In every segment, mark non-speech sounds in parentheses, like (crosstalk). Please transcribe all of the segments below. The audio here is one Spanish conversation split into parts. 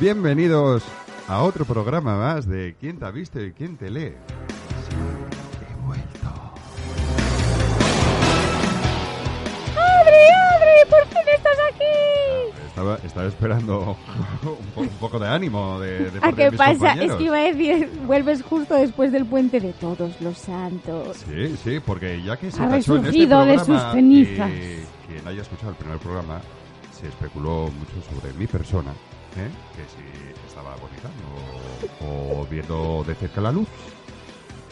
Bienvenidos a otro programa más de ¿Quién te ha visto y quién te lee? Sí, he vuelto. ¡Adri, Adri! ¡Por fin estás aquí! Estaba, estaba esperando (laughs) un, po- un poco de ánimo de, de ¿A parte de qué mis pasa? Es compañeros. que iba a decir, vuelves justo después del puente de todos los santos. Sí, sí, porque ya que se Ha en este resurgido de programa, sus cenizas. quien haya escuchado el primer programa, se especuló mucho sobre mi persona, ¿eh? que si estaba agonizando o viendo de cerca la luz,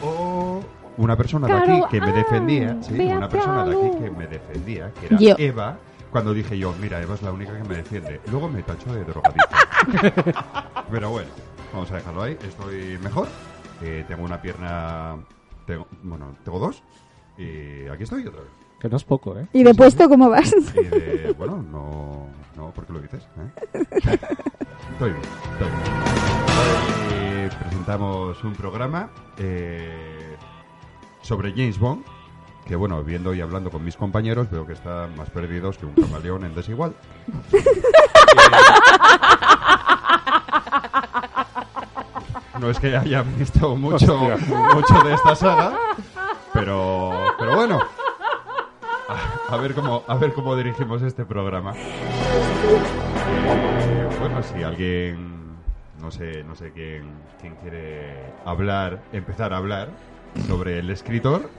o una persona de aquí que me ah, defendía, sí, una persona de aquí que me defendía, que era Yo. Eva, cuando dije yo, mira, Eva es la única que me defiende. Luego me tachó de drogadicto. (laughs) Pero bueno, vamos a dejarlo ahí. Estoy mejor. Eh, tengo una pierna. Tengo, bueno, tengo dos. Y aquí estoy otra vez. Que no es poco, ¿eh? ¿Y de puesto cómo vas? Y de. Bueno, no. No, ¿por qué lo dices? ¿Eh? (laughs) Estoy bien, estoy bien. Hoy presentamos un programa eh, sobre James Bond. Que bueno, viendo y hablando con mis compañeros, veo que están más perdidos que un camaleón en desigual. No es que hayan visto mucho, mucho de esta saga, pero, pero bueno. A, ver cómo, a ver cómo dirigimos este programa. Eh, bueno, si alguien, no sé, no sé quién, quién quiere hablar, empezar a hablar sobre el escritor,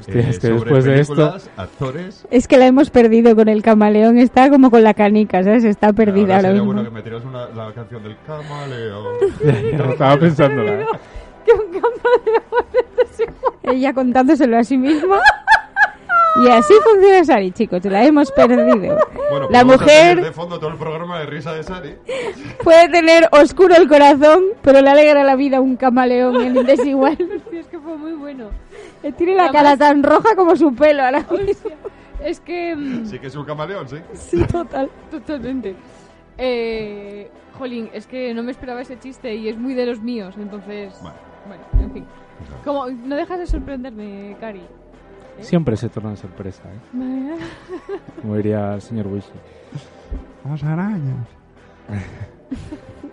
Hostia, eh, es que sobre después de esto- actores. Es que la hemos perdido con el camaleón. Está como con la canica, ¿sabes? Está perdida Ahora ahora sería mismo. bueno que me tiras una, la canción del camaleón. (laughs) Estaba pensando, ¿eh? (laughs) Que un camaleón es (laughs) igual. Ella contándoselo a sí misma. Y así funciona Sari, chicos. La hemos perdido. Bueno, la podemos hacer mujer de fondo todo el programa de risa de Sari. puede tener oscuro el corazón, pero le alegra la vida a un camaleón en (laughs) desigual. es que fue muy bueno. Tiene la Además- cara tan roja como su pelo ahora mismo. Es que... mm, Sí que es un camaleón, sí. Sí, total. Totalmente. Eh, jolín, es que no me esperaba ese chiste y es muy de los míos, entonces... Bueno. Bueno, en fin. Como, no dejas de sorprenderme, Cari. Siempre se torna sorpresa, ¿eh? (laughs) Como diría el señor Wishy. Las arañas.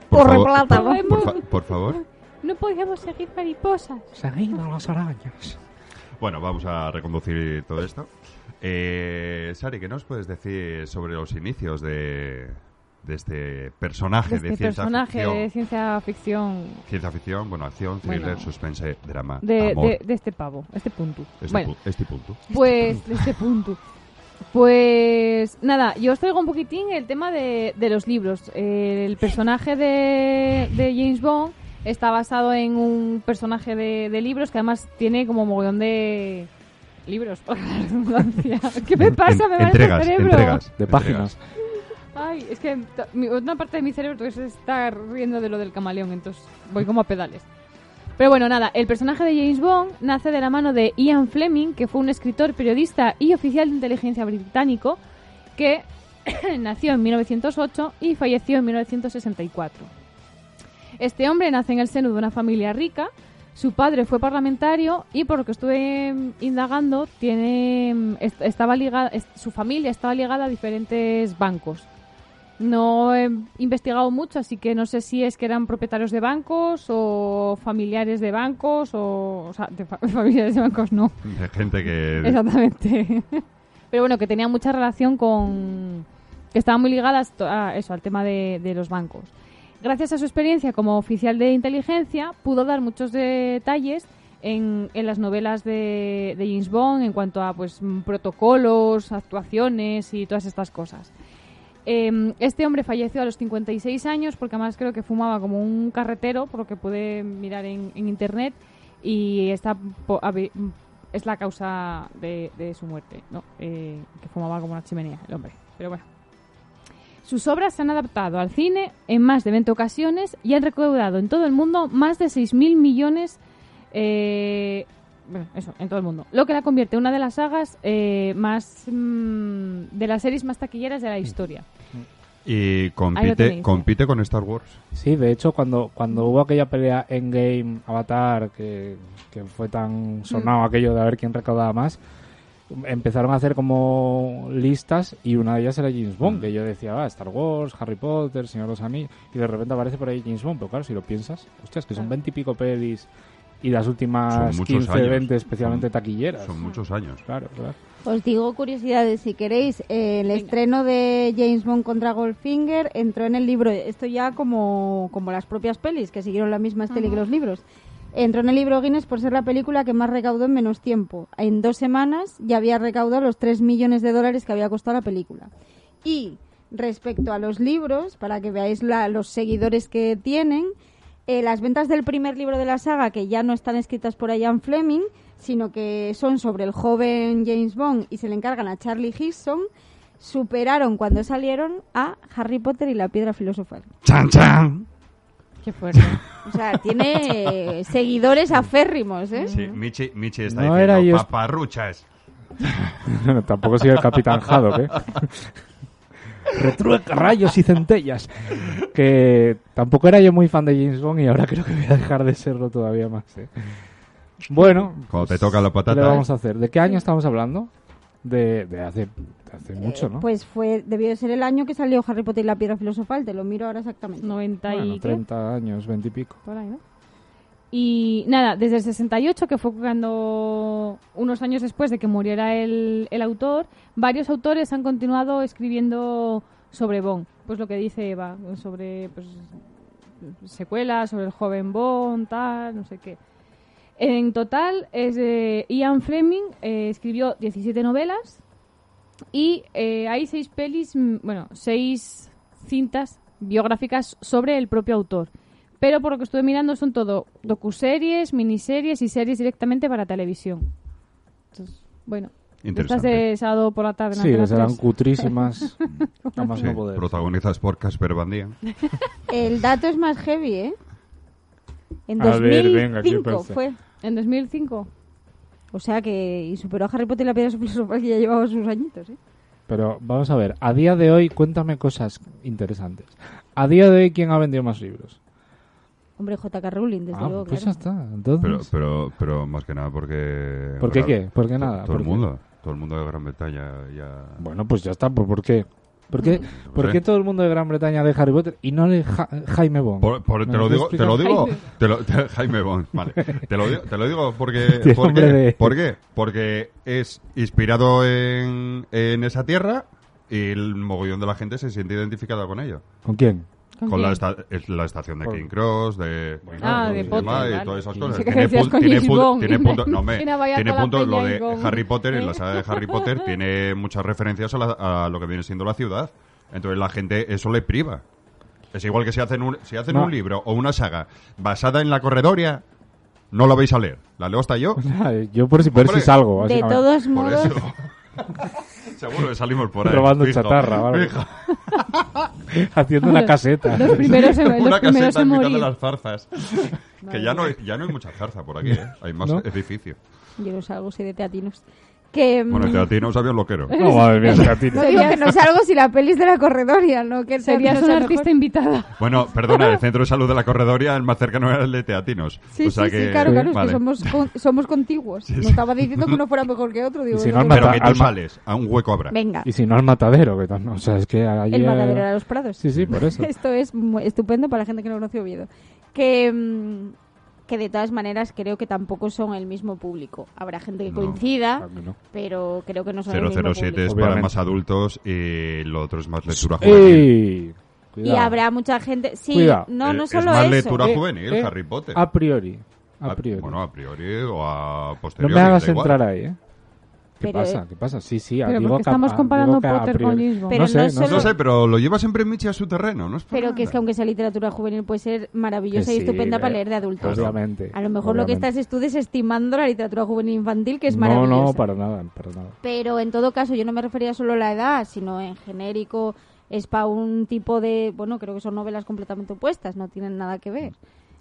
Por favor, plata, por, ¿no? por fa- por favor. No podíamos seguir mariposas. Seguido las arañas. Bueno, vamos a reconducir todo esto. Eh, Sari, ¿qué nos puedes decir sobre los inicios de, de este personaje De de, este ciencia personaje ficción? de ciencia ficción Ciencia ficción, bueno, acción, thriller, Bueno. suspense, drama, de, amor. de, de este pavo, este punto. este, bueno, pu- este punto. Pues, de este punto. Pues nada, yo os traigo un poquitín el tema de, de los libros. El personaje de, de James Bond está basado en un personaje de, de libros que además tiene como mogollón de libros, por la redundancia. (laughs) ¿Qué me pasa? en- me va el entregas, cerebro. entregas, De entregas. Ay, es que una parte de mi cerebro se está riendo de lo del camaleón, entonces voy como a pedales. Pero bueno, nada, el personaje de James Bond nace de la mano de Ian Fleming, que fue un escritor, periodista y oficial de inteligencia británico, que (coughs) nació en 1908 y falleció en 1964. Este hombre nace en el seno de una familia rica, su padre fue parlamentario y por lo que estuve indagando, tiene est- estaba ligada, su familia estaba ligada a diferentes bancos. No he investigado mucho, así que no sé si es que eran propietarios de bancos o familiares de bancos o, o sea, de fa- (laughs) familiares de bancos no. De gente que... Exactamente. (laughs) Pero bueno, que tenía mucha relación con... que estaban muy ligadas a eso, al tema de, de los bancos. Gracias a su experiencia como oficial de inteligencia, pudo dar muchos detalles en, en las novelas de, de James Bond en cuanto a pues protocolos, actuaciones y todas estas cosas. Eh, este hombre falleció a los 56 años porque además creo que fumaba como un carretero, por lo que pude mirar en, internet, y habe- es la causa de, su muerte, ¿no? Eh, que fumaba como una chimenea el hombre. Pero bueno. Sus obras se han adaptado al cine en más de 20 ocasiones y han recaudado en todo el mundo más de 6.000 millones eh, eso, en todo el mundo. Lo que la convierte en una de las sagas eh, más. mm, de las series más taquilleras de la historia. Y compite, tenéis. compite con Star Wars. Sí, de hecho, cuando, cuando hubo aquella pelea en Game Avatar, que, que fue tan sonado aquello de a ver quién recaudaba más, empezaron a hacer como listas y una de ellas era James Bond, que yo decía, ah, Star Wars, Harry Potter, Señor de los Anillos, y de repente aparece por ahí James Bond, pero claro, si lo piensas, hostias, que son veintipico pelis y las últimas Son muchos 15, años. 20 especialmente Son- taquilleras. Son muchos años. Claro, claro. Os digo curiosidades si queréis. Eh, el estreno de James Bond contra Goldfinger entró en el libro. Esto ya como, como las propias pelis, que siguieron la misma estela que los libros. Entró en el libro Guinness por ser la película que más recaudó en menos tiempo. En dos semanas ya había recaudado los 3 millones de dólares que había costado la película. Y respecto a los libros, para que veáis la- los seguidores que tienen, eh, las ventas del primer libro de la saga, que ya no están escritas por Ian Fleming, sino que son sobre el joven James Bond y se le encargan a Charlie Gibson, superaron cuando salieron a Harry Potter y la piedra filosofal. ¡Chan, chan! Qué fuerte. O sea, tiene seguidores aférrimos, ¿eh? Sí, Michi, Michi está No diciendo era yo- paparruchas. (laughs) Tampoco soy el Capitán Haddock, ¿eh? (laughs) Retrueca rayos y centellas. Que tampoco era yo muy fan de James Bond y ahora creo que voy a dejar de serlo todavía más, ¿eh? Bueno, Cuando te toca la ¿qué patata. le vamos a hacer? ¿De qué año estamos hablando? De, de hace, de hace mucho, ¿no? Pues fue, debió de ser el año que salió Harry Potter y la piedra filosofal, te lo miro ahora exactamente. 90 Bueno, y... ¿qué? 30 años, 20 y pico. Por ahí, ¿no? Y nada, desde el 68, que fue cuando unos años después de que muriera el, el autor, varios autores han continuado escribiendo sobre Bond. Pues lo que dice Eva, sobre pues, secuelas, sobre el joven Bond, tal, no sé qué. En total, Ian Fleming eh, escribió 17 novelas y eh, hay seis pelis, bueno, seis cintas biográficas sobre el propio autor. Pero por lo que estuve mirando son todo docuseries, miniseries y series directamente para televisión. Entonces, bueno, Interesante. de sábado por la tarde. Sí, serán 3. cutrísimas. (laughs) a más Sí, no poder. protagonizadas por Casper Van Dien. El dato es más heavy, ¿eh? En A ver, 2005 venga, ¿qué pasa? fue. En 2005. O sea que y superó a Harry Potter y la piedra filosofal que ya llevaba sus añitos, ¿eh? Pero vamos a ver, a día de hoy, cuéntame cosas interesantes. A día de hoy, ¿quién ha vendido más libros? Hombre, J.K. Rowling, desde ah, luego, pues claro. ya está. Entonces, Pero, pero, pero más que nada porque... ¿Por qué qué? ¿Por qué nada? Todo el mundo. Todo el mundo de Gran Bretaña ya... Bueno, pues ya está. ¿Por, por qué? ¿Por qué, No por qué todo el mundo de Gran Bretaña lee Harry Potter y no Ja- Jaime Bond? Por- por- ¿Me te lo digo, te lo digo, te lo- te- (laughs) Jaime Bond, vale. Te lo digo, te lo digo porque, Tío, ¿por hombre qué? de- ¿Por qué? Porque es inspirado en, en esa tierra y el mogollón de la gente se siente identificada con ello. ¿Con quién? ¿Con Con la, esta- es la estación de King Cross, de, Ah, y de demás, Potter, y todas esas cosas. Tiene, decías pu- con tiene James pu- Bond. tiene punto, no me, Imagina, vaya tiene toda la punto lo de Harry Potter, en la saga de Harry Potter (laughs) tiene muchas referencias a, la- a lo que viene siendo la ciudad. Entonces la gente eso le priva. Es igual que si hacen un, si hacen No. un libro o una saga basada en la corredoria, no la vais a leer. La leo hasta yo. (laughs) Yo por si, por si salgo. De todos modos. (laughs) Seguro que salimos por ahí. Robando fijo. chatarra, ¿vale? (laughs) Haciendo una caseta. Los primeros en, los Una primeros caseta en en mitad de las zarzas. (laughs) que ya no, hay, ya no hay mucha zarza por aquí, ¿eh? Hay más ¿No? edificio. yo no salgo, soy de teatinos. Que, mm, Bueno, que a ti no sabías lo que era. (laughs) No, madre mía, Catino. (laughs) no digo que no salgo si la peli es de la corredoria, ¿no? Que el Serías teatino una sea artista mejor. invitada. Bueno, perdona, el centro de salud de la corredoria, el más cercano era el de Teatinos. Sí, o sea sí, que, sí, claro, claro, es vale. que somos, con- somos contiguos. No estaba diciendo que uno fuera mejor que otro, digo, si no, Pero que tú sales, a un hueco habrá. Venga, Y si no, al matadero. Que tal, no, o sea, es que allí el matadero era los prados. Sí, sí, por eso. (laughs) Esto es muy estupendo para la gente que no conoce Oviedo. Que, mm, que de todas maneras creo que tampoco son el mismo público. Habrá gente que No, coincida, Claro que no. pero creo que no son el mismo 007 es público. para Obviamente. más adultos y lo otro es más lectura juvenil. Y habrá mucha gente... Sí, Cuidado. no, no Es- solo es más eso. lectura Eh, juvenil, eh, Harry Potter. A priori. A A- priori. Bueno, a priori o a no posteriori. me hagas igual. entrar ahí, ¿eh? ¿Qué Pero, pasa? ¿Qué pasa? Sí, sí. Pero digo que estamos a- comparando digo Potter con Bond. Pero no sé, no no solo-. No sé, pero lo lleva siempre Michi a su terreno, ¿no? Es Pero que es que nada. aunque sea literatura juvenil puede ser maravillosa Que y sí, estupenda eh, para leer de adultos. Obviamente. A lo mejor lo que obviamente. estás es tú desestimando la literatura juvenil infantil, que es No, maravillosa. no, para nada, para nada. Pero en todo caso, yo no me refería solo a la edad, sino en genérico es para un tipo de... Bueno, creo que son novelas completamente opuestas, no tienen nada que ver.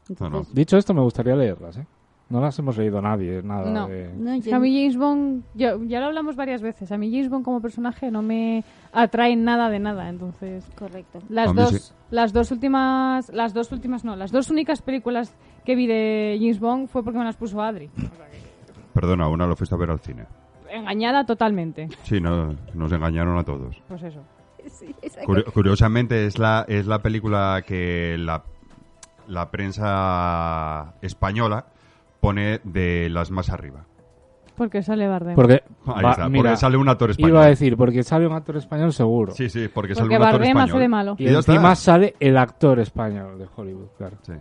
No, no. Entonces, Dicho esto, me gustaría leerlas, ¿eh? No las hemos leído nadie, nada No. de... no, yo- a mí James Bond, yo, ya lo hablamos varias veces, a mí James Bond como personaje no me atrae nada de nada, entonces Correcto. las dos, sí. las dos últimas, las dos últimas no, las dos únicas películas que vi de James Bond fue porque me las puso Adri. Perdona, una lo fuiste a ver al cine. engañada totalmente. Sí, no, nos engañaron a todos. Pues eso. Sí, esa Curio- curiosamente es la, es la película que la, la prensa española pone de las más arriba. Porque sale Bardem. Porque, Ahí va- está, mira, porque sale un actor español. iba a decir, porque sale un actor español seguro. Sí, sí, porque sale Porque un actor Bardem español. hace de malo. Y, Y encima está. sale el actor español de Hollywood, claro. Sí.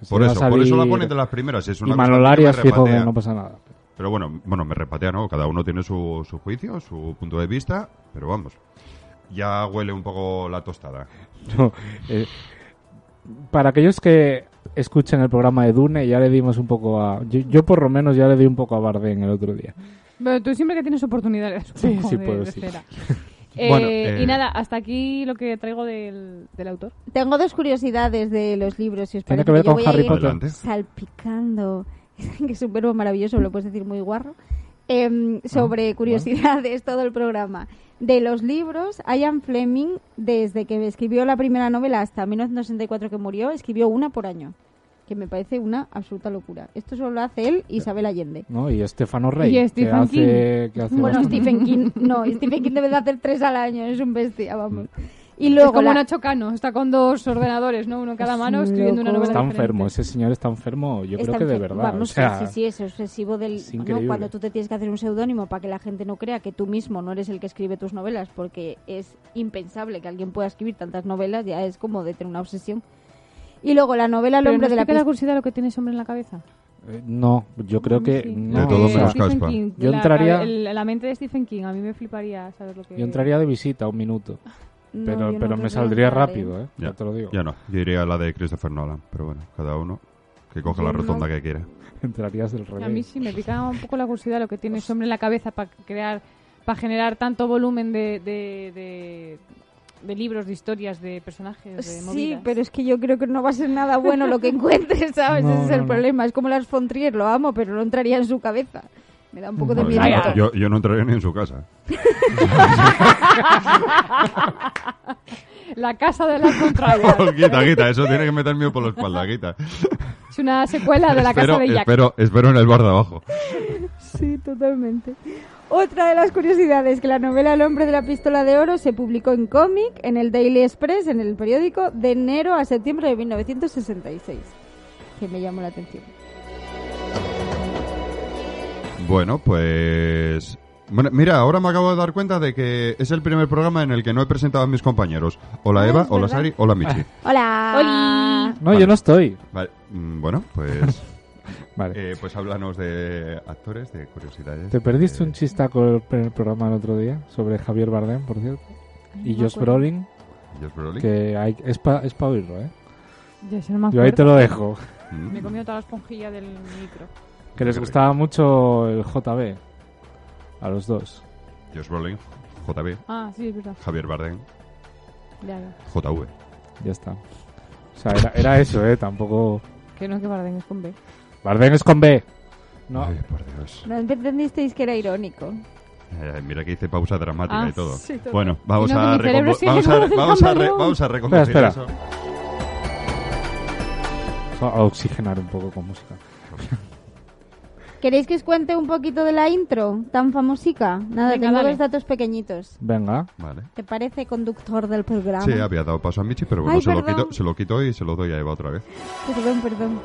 Así Por eso, por eso la ponen de las primeras. Es una y cosa Manol que me Arias fijo que no pasa nada. Pero bueno, bueno, me repatea, ¿no? Cada uno tiene su, su juicio, su punto de vista, pero vamos. Ya huele un poco la tostada. (laughs) No, eh, para aquellos que escuchen el programa de Dune, ya le dimos un poco a... Yo, yo por lo menos ya le di un poco a Bardem el otro día. Pero tú siempre que tienes oportunidades, Sí, sí de, puedo, de sí. cera. (laughs) Bueno, Eh, eh, Y nada, hasta aquí lo que traigo del, del autor. Tengo dos curiosidades de los libros, si os ¿Tiene parece. que ver yo con voy a Harry ir Potter? Salpicando, (laughs) que es un verbo maravilloso, lo puedes decir muy guarro. Em, sobre curiosidades, (laughs) todo el programa. De los libros, Ian Fleming, desde que escribió la primera novela hasta 1964 que murió, escribió una por año. Que me parece una absoluta locura. Esto solo lo hace él y Isabel Allende. ¿no? Y Estefano Rey, Y que Stephen hace, que hace Bueno, bastante. Stephen King, (laughs) no, Stephen King debe de hacer tres al año, es un bestia, vamos. Y es luego como la- Nacho Cano, está con dos ordenadores, ¿no? Uno en cada Es mano un escribiendo una loco. novela Está diferente. enfermo, ese señor está enfermo, yo Está creo que de verdad. Vamos, o sea, sí, sí, es obsesivo del... es ¿no? Cuando tú te tienes que hacer un seudónimo para que la gente no crea que tú mismo no eres el que escribe tus novelas, porque es impensable que alguien pueda escribir tantas novelas, ya es como de tener una obsesión. Y luego la novela El hombre ¿no de la explica la curiosidad lo que tiene ese hombre en la cabeza? eh, no, yo creo mí que... sí. no, De todo menos caspa. King, Yo la, entraría- el- la mente de Stephen King, a mí me fliparía saber lo que... yo entraría de visita un minuto, No, pero, no pero me saldría rápido, ¿eh? Ya, Ya, te lo digo. Ya no, yo iría a la de Christopher Nolan, pero bueno, cada uno que coja la no. rotonda que quiera. (laughs) Entrarías del revés. A mí sí me pica un poco la curiosidad lo que tiene ese hombre en la cabeza para crear, para generar tanto volumen de, de, de, de libros, de historias, de personajes, de Sí, movidas. pero es que yo creo que no va a ser nada bueno lo que (laughs) encuentres, ¿sabes? No, Ese es el no. problema. Es como las Fontrier, lo amo, pero no entraría en su cabeza. Me da un poco de miedo. Yo, yo- yo no entraría ni en su casa. (laughs) La casa de las contrarias. (laughs) quita, quita, eso tiene que meter miedo por la espalda, quita. es una secuela de la espero, casa de Jack. espero, espero en el bar de abajo. Sí, totalmente. Otra de las curiosidades, que la novela El hombre de la pistola de oro se publicó en cómic, en el Daily Express, en el periódico, de enero a septiembre de 1966. Que me llamó la atención. Bueno, pues... Bueno, mira, ahora me acabo de dar cuenta de que es el primer programa en el que no he presentado a mis compañeros. Hola Ah, Eva, es hola verdad. Sari, (laughs) hola Michi. ¡Hola! ¡Holi! No, Vale. yo no estoy. Vale, mm, bueno, pues... (laughs) Vale. eh, pues háblanos de actores, de curiosidades. ¿Te perdiste Eh, un chistaco el- en el programa el otro día sobre Javier Bardem, por cierto? Y No Josh. Brolin, Josh Brolin. que hay, es para es pa oírlo, ¿eh? Ya se no me Yo ahí te lo dejo. Mm. Me he comido toda la esponjilla del micro. Que les gustaba mucho el JB. A los dos. Josh Brolin, JB, Ah, sí, es verdad. Javier Bardem, Ya, ya. JV. Ya está. O sea, era, era eso, ¿eh? Tampoco... Que no, que Bardem es con B. Bardem es con B. No, Ay, por Dios. No entendisteis que era irónico. Eh, mira que hice pausa dramática Ah, y todo. sí, todo. Bueno, vamos Y no, que a, mi cerebro recompo- sigue vamos, a, vamos, a re- vamos a reconducir Espera, eso. a oxigenar un poco con música. ¿Queréis que os cuente un poquito de la intro tan famosica? Nada, Venga, tengo dale. dos datos pequeñitos. Venga. Vale. ¿Te parece conductor del programa? Sí, había dado paso a Michi, pero bueno, Ay, se, lo perdón. quito, se lo quito y se lo doy a Eva otra vez. Perdón, perdón.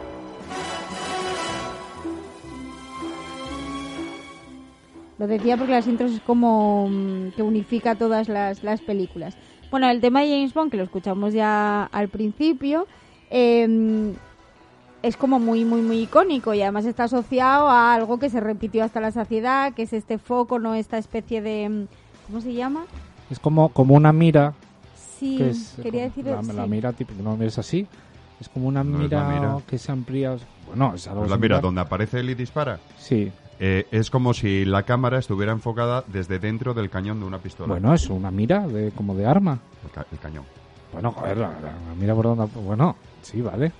Lo decía porque las intros es como mm, que unifica todas las, las películas. Bueno, el tema de James Bond, que lo escuchamos ya al principio, eh, es como muy, muy, muy icónico y además está asociado a algo que se repitió hasta la saciedad, que es este foco, no esta especie de... mm, ¿Cómo se llama? Es como, como una mira. Sí, que es, quería como decir... La, la sí. mira típica, no es así. Es como una No mira, la mira. que se amplía. Bueno, es algo Pues la mira, donde aparece él y dispara, Sí. eh, es como si la cámara estuviera enfocada desde dentro del cañón de una pistola. Bueno, es una mira de, como de arma. El, ca- el cañón. Bueno, joder, la, la- la mira por donde... Bueno, sí, vale.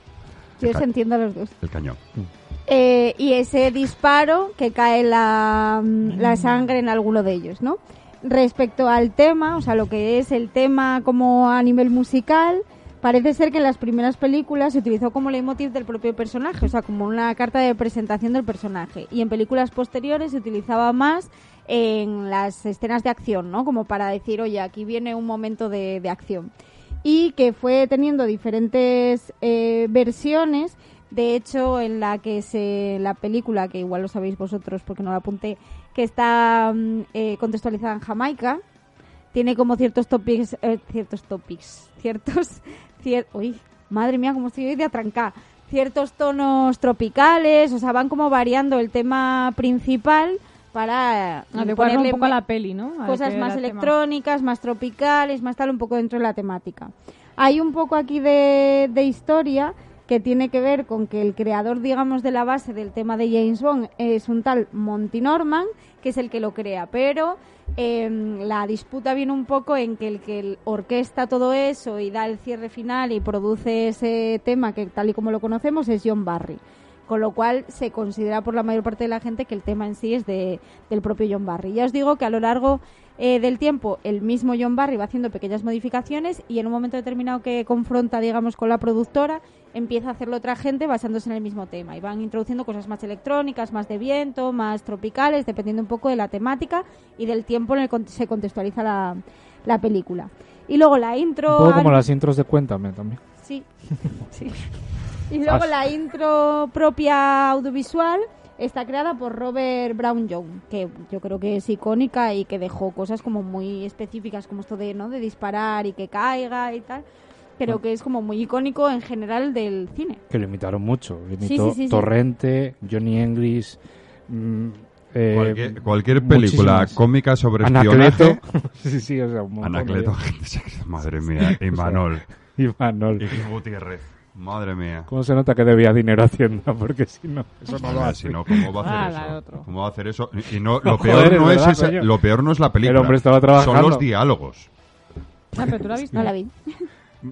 Yo os entiendo a los dos. El cañón. Eh, y ese disparo que cae la, mm, la sangre en alguno de ellos, ¿no? Respecto al tema, o sea, lo que es el tema como a nivel musical, parece ser que en las primeras películas se utilizó como leitmotiv del propio personaje, o sea, como una carta de presentación del personaje. Y en películas posteriores se utilizaba más en las escenas de acción, ¿no? Como para decir, oye, aquí viene un momento de, de acción. Y que fue teniendo diferentes eh, versiones. De hecho, en la que se la película, que igual lo sabéis vosotros porque no la apunté, que está mm, eh, contextualizada en Jamaica, tiene como ciertos topics, eh, ciertos topics, ciertos, (laughs) cier- uy, madre mía, cómo estoy hoy de atrancar, ciertos tonos tropicales, o sea, van como variando el tema principal para eh, Adecuarlo un poco a la peli, ¿no? A cosas más tema. electrónicas, más tropicales, más tal, un poco dentro de la temática. Hay un poco aquí de, de historia que tiene que ver con que el creador, digamos, de la base del tema de James Bond es un tal Monty Norman, que es el que lo crea, pero em, la disputa viene un poco en que el que orquesta todo eso y da el cierre final y produce ese tema que tal y como lo conocemos es John Barry con lo cual se considera por la mayor parte de la gente que el tema en sí es de, del propio John Barry. Ya os digo que a lo largo eh, del tiempo el mismo John Barry va haciendo pequeñas modificaciones y en un momento determinado que confronta, digamos, con la productora, empieza a hacerlo otra gente basándose en el mismo tema y van introduciendo cosas más electrónicas, más de viento, más tropicales, dependiendo un poco de la temática y del tiempo en el que se contextualiza la, la película. Y luego la intro... Un poco como las intros de Cuéntame también. Sí, (laughs) sí. Y luego la intro propia audiovisual está creada por Robert Brown Young, que yo creo que es icónica y que dejó cosas como muy específicas, como esto de, ¿no? de disparar y que caiga y tal. Creo que es como muy icónico en general del cine. Que lo imitaron mucho. Lo imitó sí, sí, sí. Torrente, Johnny English. mm, eh, Cualquier, cualquier película muchísimas. cómica sobre Anacleto. espionaje. (laughs) sí, sí, o sea, un Anacleto, (laughs) madre mía. Y Manol. (laughs) Y Manol. Y Gil Gutiérrez. Madre mía. ¿Cómo se nota que debía dinero a Hacienda? (laughs) Porque si no, eso no lo hace. si no, ¿cómo va a Ah, hacer la eso? otro. ¿Cómo va a hacer eso? Y no, lo, (laughs) peor joder, no es esa- lo peor no es la película. El hombre estaba Son trabajando. los diálogos. Ah, pero tú la viste. No la vi.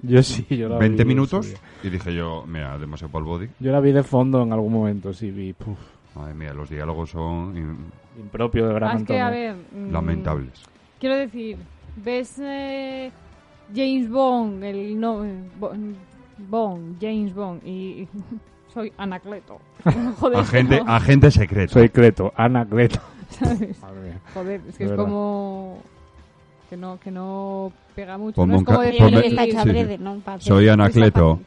Yo sí, yo la 20 vi, minutos. Y dije yo, mira, demasiado para el body. Yo la vi de fondo en algún momento, sí, vi. puf, Madre mía, los diálogos son in- impropio de Gran Ah, es que, a ver... mm, lamentables. Quiero decir, ves eh, James Bond, el no, eh, Bo- Bond, James Bond, y, (laughs) soy Anacleto. (laughs) Joder, Agente, no, agente secreto. Soy Cleto, Ana Cleto. (laughs) ¿sabes? Madre mía. Joder, es que De es verdad. como que no que no pega mucho. Ponme no un es como ca- decir, ponme- Está sí, hecha sí. breve, ¿no? Para hacer Soy Anacleto.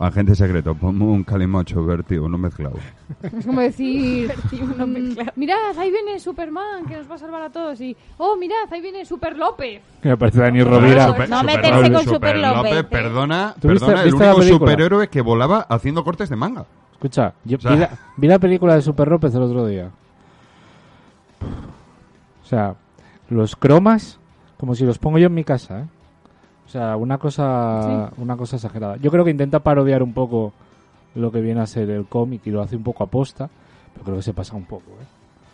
Agente secreto. Ponme un calimocho vertido, no mezclado. es como decir, (laughs) mm, mirad, ahí viene Superman que nos va a salvar a todos y oh, mirad, ahí viene Super López. Me parece Dani Rovira. Super- No Super meterse López, con Super López, ¿eh? Perdona, ¿Tú viste- perdona el viste la único superhéroe que volaba haciendo cortes de manga. Escucha, yo O sea- vi, la, vi la película de Super López el otro día. O sea, los cromas, como si los pongo yo en mi casa, ¿eh? O sea, una cosa, una cosa exagerada. Yo creo que intenta parodiar un poco lo que viene a ser el cómic y lo hace un poco aposta, pero creo que se pasa un poco, ¿eh?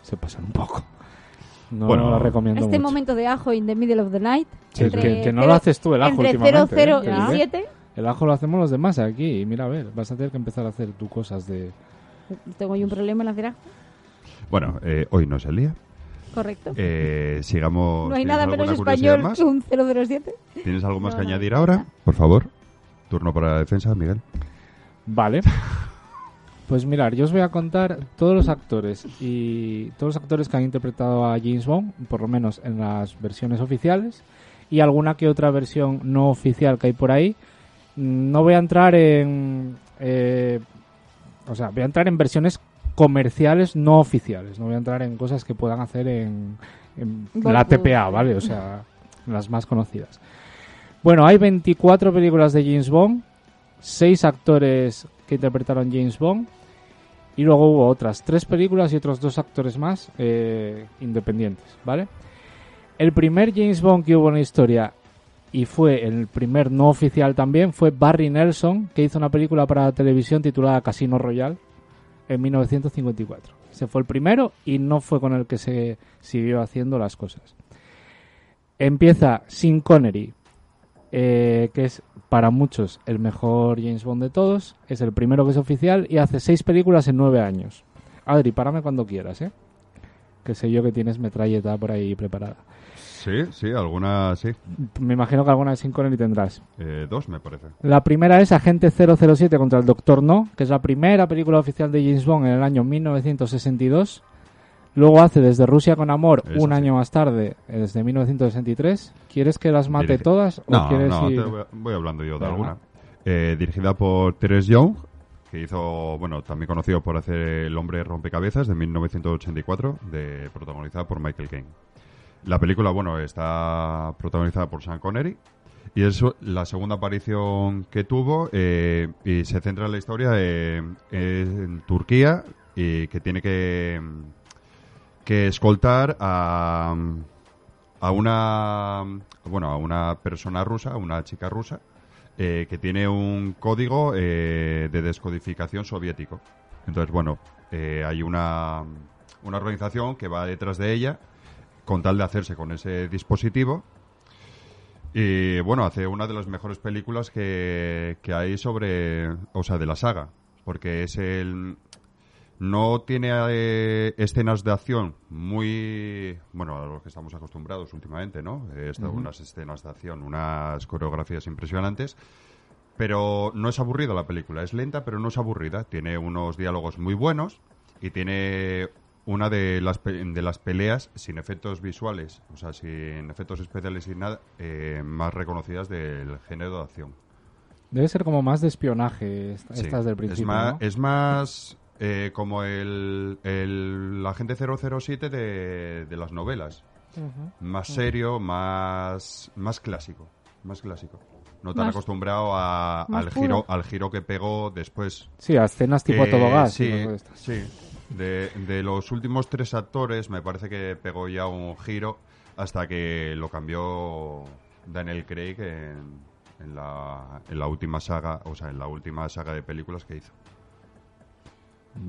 Se pasan un poco. No Bueno, la recomiendo Este mucho. momento de ajo in the middle of the night. Sí, entre que, que no cero- lo haces tú el ajo Entre últimamente. 0, 0 ¿eh? Que y diré. 7. El ajo lo hacemos los demás aquí. Y mira, a ver, vas a tener que empezar a hacer tú cosas de... Tengo yo un problema en hacer ajo. Bueno, eh, hoy no es el día. Correcto. Eh, sigamos. No hay ¿Tienes nada menos español más? que un 007. ¿Tienes algo más No, que no. añadir ahora? Por favor. Turno para la defensa, Miguel. Vale. (laughs) Pues mirar, yo os voy a contar todos los actores y todos los actores que han interpretado a James Bond, por lo menos en las versiones oficiales, y alguna que otra versión no oficial que hay por ahí. Mm, No voy a entrar en... eh, o sea, voy a entrar en versiones comerciales no oficiales. No voy a entrar en cosas que puedan hacer en, en la. TPA, ¿vale? O sea, las más conocidas. Bueno, hay 24 películas de James Bond, 6 actores que interpretaron James Bond, y luego hubo otras 3 películas y otros 2 actores más eh, independientes, ¿vale? El primer James Bond que hubo en la historia y fue el primer no oficial también fue Barry Nelson, que hizo una película para televisión titulada Casino Royale en 1954. Ese fue el primero y no fue con el que se siguió haciendo las cosas. Empieza Sin Connery, eh, que es para muchos el mejor James Bond de todos. Es el primero que es oficial y hace seis películas en nueve años. Adri, párame cuando quieras, ¿eh? Que sé yo que tienes metralleta por ahí preparada. Sí, sí, alguna sí. Me imagino que alguna de Sin Connery tendrás. Eh, dos, me parece. La primera es Agente 007 contra el Doctor No, que es la primera película oficial de James Bond en el año 1962. Luego hace Desde Rusia con Amor Eso un sí. año más tarde, eh, desde 1963. ¿Quieres que las mate Dirige- todas o No, quieres no, ir- voy, voy hablando yo de Venga. alguna. Eh, dirigida por Teres Young, que hizo, bueno, también conocido por hacer El hombre rompecabezas de 1984, de, protagonizada por Michael Caine. La película, bueno, está protagonizada por Sean Connery y es la segunda aparición que tuvo eh, y se centra en la historia eh, en Turquía y que tiene que, que escoltar a, a una bueno a una persona rusa, a una chica rusa eh, que tiene un código eh, de descodificación soviético. Entonces, bueno, eh, hay una, una organización que va detrás de ella con tal de hacerse con ese dispositivo. Y bueno, hace una de las mejores películas que, que hay sobre, o sea, de la saga, porque es el, no tiene eh, escenas de acción muy, bueno, a lo que estamos acostumbrados últimamente, ¿no? Esto, Unas escenas de acción, unas coreografías impresionantes, pero no es aburrida la película. Es lenta, pero no es aburrida. Tiene unos diálogos muy buenos y tiene una de las, de las peleas sin efectos visuales, o sea, sin efectos especiales y nada, eh, más reconocidas del género de acción. Debe ser como más de espionaje esta- Sí. estas del principio, Es más, ¿no? es más eh, como el, el agente 007 de, de las novelas. Más serio, más, más clásico. Más clásico. No tan Más- acostumbrado a- al, puro. giro, al giro que pegó después. Sí, a escenas tipo Eh, todo gas. Sí, sí. De, de los últimos tres actores, me parece que pegó ya un giro hasta que lo cambió Daniel Craig en, en la, en la última saga, o sea, en la última saga de películas que hizo.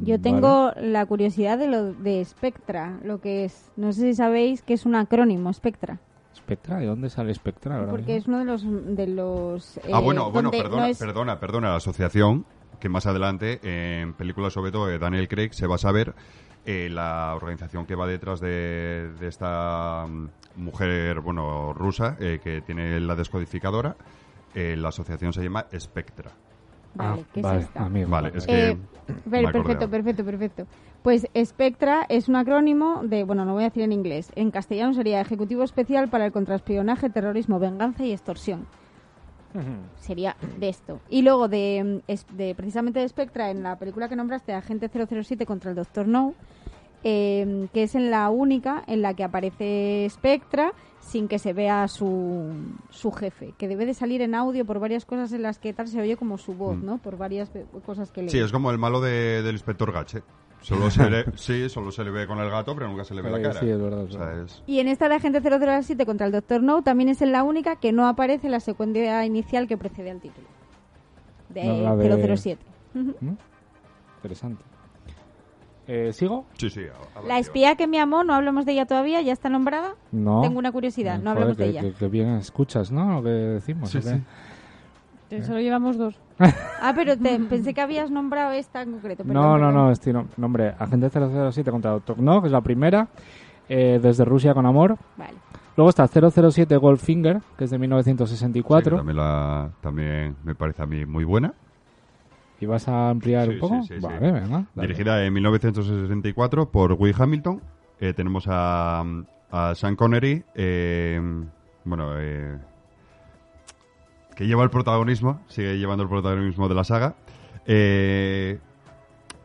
Yo Vale. tengo la curiosidad de lo de Spectra, lo que es. No sé si sabéis que es un acrónimo, Spectra. Spectra, ¿de dónde sale Spectra ahora Porque mismo? es uno de los. De los ah, eh, bueno, bueno, donde perdona, no es- perdona, perdona, la asociación, que más adelante, en películas sobre todo de Daniel Craig, se va a saber eh, la organización que va detrás de, de esta mm, mujer, bueno, rusa, eh, que tiene la descodificadora. Eh, la asociación se llama Spectra. Vale, Ah, ¿qué vale, es esta? amigo, Vale, vale. es que... Eh, acordé perfecto, perfecto, perfecto. Pues Spectra es un acrónimo de, bueno, no voy a decir en inglés, en castellano sería Ejecutivo Especial para el Contraespionaje, Terrorismo, Venganza y Extorsión. Sería de esto. Y luego de, precisamente de Spectra, en la película que nombraste, Agente 007 contra el Doctor No, eh, que es en la única en la que aparece Spectra sin que se vea su, su jefe, que debe de salir en audio por varias cosas en las que tal se oye como su voz, Mm. ¿no? Por varias cosas que le Sí, es como el malo de- del inspector Gache. Solo se le, (laughs) sí, solo se le ve con el gato, pero nunca se le ve la Eh, cara. sí, es verdad, es O sea, verdad. es- Y en esta de Agente 007 contra el Doctor No también es en la única que no aparece la secuencia inicial que precede al título. De, No, la de- 007. Ujú. ¿Mm? Interesante. Eh, ¿Sigo? Sí, sí. a- a La espía que me amó, no hablamos de ella todavía, ya está nombrada. No. Tengo una curiosidad, no Joder, hablamos de ella. Que, que bien escuchas, ¿no? Lo que decimos. Sí. Eh, Solo llevamos dos. (laughs) Ah, pero te- pensé que habías nombrado esta en concreto. perdón, No, no, perdón. no, este no- nombre, Agente 007 contra Doctor No, que es la primera, eh, desde Rusia con amor. Vale. Luego está 007 Goldfinger, que es de sí, 1964. que también, la, también me parece a mí muy buena. ¿Y vas a ampliar Sí, un poco? sí, sí, sí. vale, venga. Dirigida en 1964 por Will Hamilton. Eh, tenemos a, a Sean Connery, eh, bueno, eh, que lleva el protagonismo, sigue llevando el protagonismo de la saga. Eh,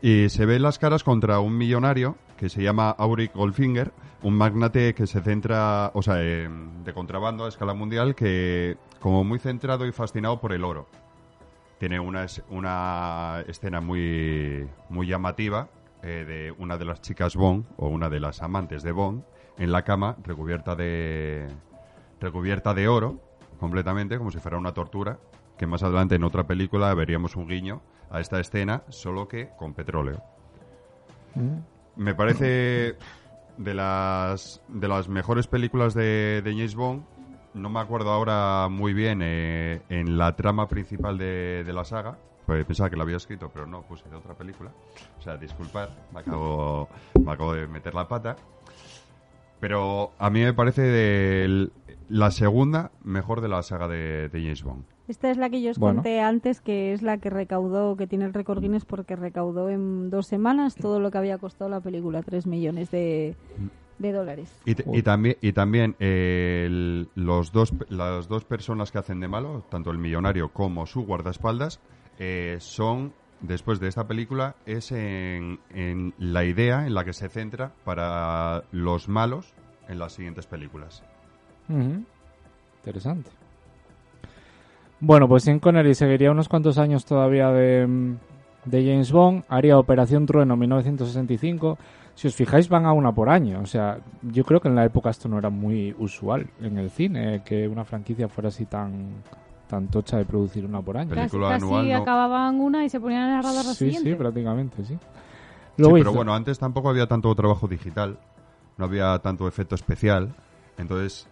y se ven las caras contra un millonario que se llama Auric Goldfinger, un magnate que se centra, o sea, de contrabando a escala mundial, que como muy centrado y fascinado por el oro. Tiene una, una escena muy, muy llamativa eh, de una de las chicas Bond, o una de las amantes de Bond, en la cama, recubierta de, recubierta de oro, completamente, como si fuera una tortura, que más adelante en otra película veríamos un guiño a esta escena, solo que con petróleo. Me parece de las, de las mejores películas de, de James Bond. No me acuerdo ahora muy bien eh, en la trama principal de, de la saga. Pues pensaba que la había escrito, pero no, puse de otra película. O sea, disculpad, me acabo, me acabo de meter la pata. Pero a mí me parece del- la segunda mejor de la saga de, de James Bond. Esta es la que yo os Bueno. conté antes, que es la que recaudó, que tiene el récord Guinness porque recaudó en dos semanas todo lo que había costado la película, 3 millones de, de dólares. Y, también, y también eh, el- los dos, las dos personas que hacen de malo, tanto el millonario como su guardaespaldas, eh, son, después de esta película, es en, en la idea en la que se centra para los malos en las siguientes películas. Ujú. Interesante. Bueno, pues Sean Connery seguiría unos cuantos años todavía de, de James Bond, haría Operación Trueno 1965. Si os fijáis, van a una por año. O sea, yo creo que en la época esto no era muy usual en el cine, que una franquicia fuera así tan, tan tocha de producir una por año. Película casi, casi anual, no. acababan una y se ponían en radar la Sí, siguiente. sí, prácticamente, sí. Sí, Luego pero hizo- bueno, antes tampoco había tanto trabajo digital, no había tanto efecto especial, entonces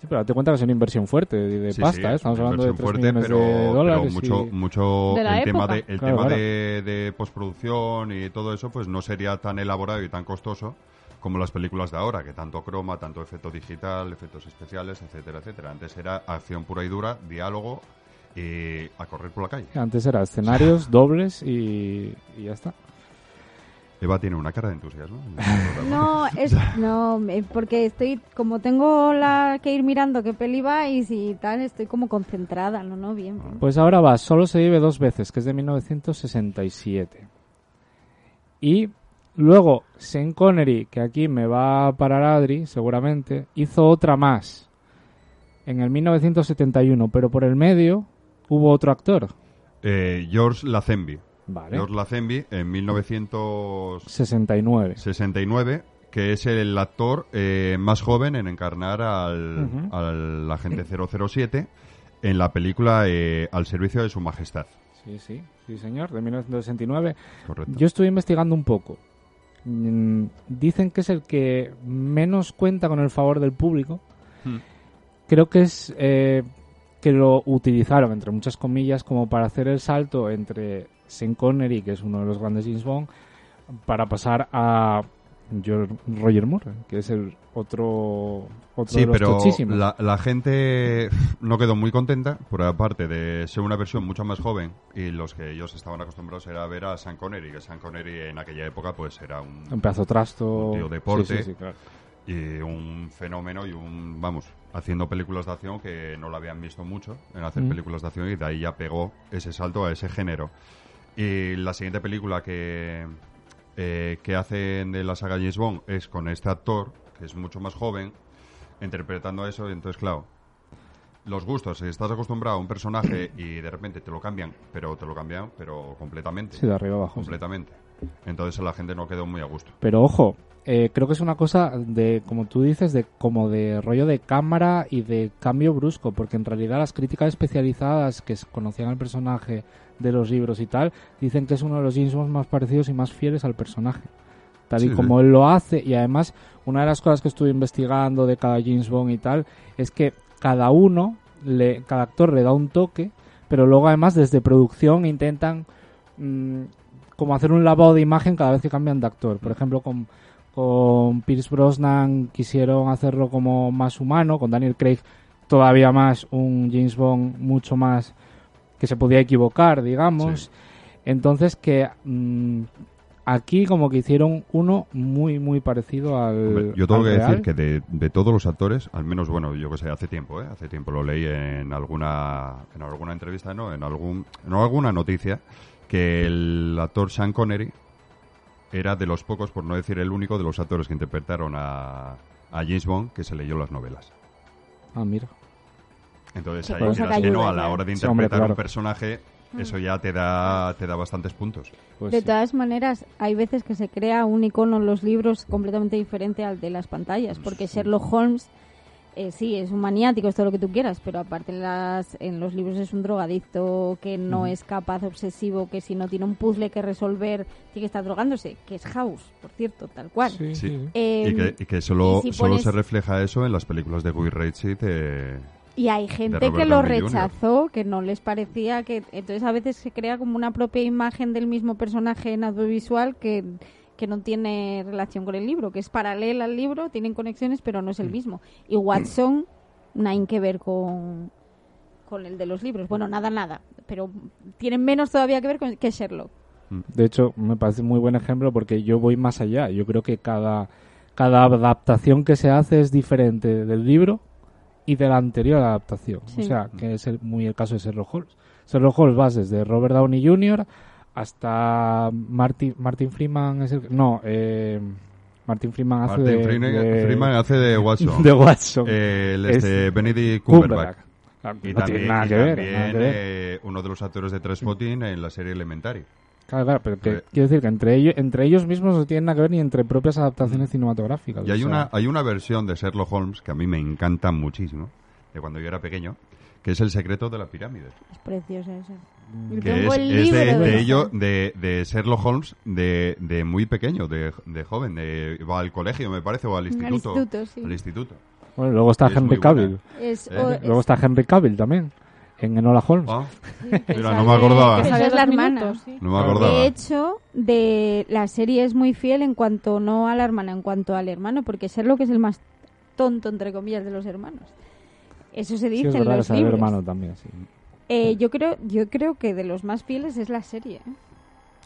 Sí, pero date cuenta que es una inversión fuerte de, de Sí, pasta, sí, ¿eh? es Estamos hablando de inversión 3 millones pero, de pero dólares. mucho, y- mucho De la el tema, de, el Claro, tema claro. de, de postproducción y todo eso, pues no sería tan elaborado y tan costoso como las películas de ahora, que tanto croma, tanto efecto digital, efectos especiales, etcétera, etcétera. Antes era acción pura y dura, diálogo y a correr por la calle. Antes era escenarios dobles y, y ya está. Eva tiene una cara de entusiasmo. (laughs) No, es, no, porque estoy, como tengo la que ir mirando qué peli va y si tal, estoy como concentrada, no, no, bien. bien. Pues ahora va, solo se vive dos veces, que es de 1967. Y luego, Sean Connery, que aquí me va a parar Adri, seguramente, hizo otra más en el 1971, pero por el medio hubo otro actor. Eh, George Lazenby. Vale. George Lazenby en 1969, 69. que es el actor eh, más joven en encarnar al, Ujú. al agente 007 en la película eh, Al servicio de su majestad. Sí, sí, sí, señor, de 1969. Correcto. Yo estuve investigando un poco. Mm, Dicen que es el que menos cuenta con el favor del público. Hmm. Creo que es eh, que lo utilizaron, entre muchas comillas, como para hacer el salto entre Sean Connery, que es uno de los grandes James Bond, para pasar a George- Roger Moore, que es el otro, otro Sí, de los pero tochísimos. la, la gente no quedó muy contenta, por aparte de ser una versión mucho más joven y los que ellos estaban acostumbrados era ver a Sean Connery, que Sean Connery en aquella época pues era un, Un pedazo trasto. Un tío deporte. Sí, sí, sí, claro. y un fenómeno y un, vamos, haciendo películas de acción que no lo habían visto mucho en hacer Mm. películas de acción y de ahí ya pegó ese salto a ese género. Y la siguiente película que, eh, que hacen de la saga James Bond es con este actor, que es mucho más joven, interpretando eso, y entonces, claro, los gustos, si estás acostumbrado a un personaje (clears throat) y de repente te lo cambian, pero te lo cambian, pero completamente. Sí, de arriba abajo. sí. completamente. Entonces la gente no quedó muy a gusto. Pero ojo, eh, creo que es una cosa de, como tú dices, de como de rollo de cámara y de cambio brusco, porque en realidad las críticas especializadas que conocían al personaje de los libros y tal, dicen que es uno de los James Bond más parecidos y más fieles al personaje. Tal y Sí, como él lo hace, y además, una de las cosas que estuve investigando de cada James Bond y tal, es que cada uno, le, cada actor le da un toque, pero luego además desde producción intentan mm, como hacer un lavado de imagen cada vez que cambian de actor. Por ejemplo, con, con Pierce Brosnan quisieron hacerlo como más humano, con Daniel Craig todavía más un James Bond mucho más que se podía equivocar, digamos. Sí. Entonces que mm, aquí como que hicieron uno muy muy parecido al Hombre, yo tengo al que real. decir que de, de todos los actores, al menos, bueno, yo que sé, hace tiempo, ¿eh? Hace tiempo lo leí en alguna, en alguna entrevista, ¿no? En, algún, en alguna noticia, que el actor Sean Connery era de los pocos, por no decir el único, de los actores que interpretaron a, a James Bond que se leyó las novelas. Ah, mira. Entonces ahí quieras que que no, ayuda, a la hora de Sí, hombre, interpretar claro. un personaje, eso ya te da, te da bastantes puntos. Pues de sí. todas maneras, hay veces que se crea un icono en los libros completamente diferente al de las pantallas, porque Sherlock Holmes, eh, sí, es un maniático, es todo lo que tú quieras, pero aparte en, las, en los libros es un drogadicto que no es capaz, obsesivo, que si no tiene un puzzle que resolver, tiene que estar drogándose, que es House, por cierto, tal cual. Sí, sí. Eh, y que, y que solo, y si solo pones- se refleja eso en las películas de Guy Ritchie de... Y hay gente que lo Downey Jr. rechazó, que no les parecía que... Entonces a veces se crea como una propia imagen del mismo personaje en audiovisual que, que no tiene relación con el libro, que es paralela al libro, tienen conexiones, pero no es Mm. el mismo. Y Watson, nada que ver con, con el de los libros. Bueno, nada, nada. Pero tienen menos todavía que ver con que Sherlock. De hecho, me parece muy buen ejemplo porque yo voy más allá. Yo creo que cada, cada adaptación que se hace es diferente del libro y de la anterior adaptación. Sí. O sea, que es el- muy el caso de Sherlock Holmes. Sherlock Holmes vas desde Robert Downey Jr. hasta Martin, Martin Freeman. Es el, no, eh, Martin Freeman hace Martin de, Freeman, de- Freeman hace de Watson. (laughs) de Watson. Eh, el Es este Benedict Cumberbatch. Y no también, tiene nada y que ver. también, nada que ver. eh, uno de los actores de Trainspotting en la serie Elementary. Claro, claro, pero que, Eh. quiero decir que entre ellos, entre ellos mismos no tienen nada que ver ni entre propias adaptaciones cinematográficas. Y o hay sea, una, hay una versión de Sherlock Holmes que a mí me encanta muchísimo, de cuando yo era pequeño, que es El secreto de la pirámide. Es preciosa esa. Que Tengo es, el es libro de, de ello, de, de Sherlock Holmes de, de muy pequeño, de, de joven, de, va al colegio, me parece, o al Al instituto. sí. Al instituto. Bueno, luego está Es Henry. Cavill. Es, Eh, o- Luego es- está Henry Cavill también, en Enola Holmes. Ah, Que Mira, no me acordaba. que es la hermana. minutos, sí. no me acordaba. De hecho, de la serie es muy fiel en cuanto no a la hermana, en cuanto al hermano, porque Sherlock es el más tonto, entre comillas, de los hermanos. Eso se Sí, dice es en verdad que los libros. hermano también, sí. Eh, yo creo, yo creo que de los más fieles es la serie. ¿eh?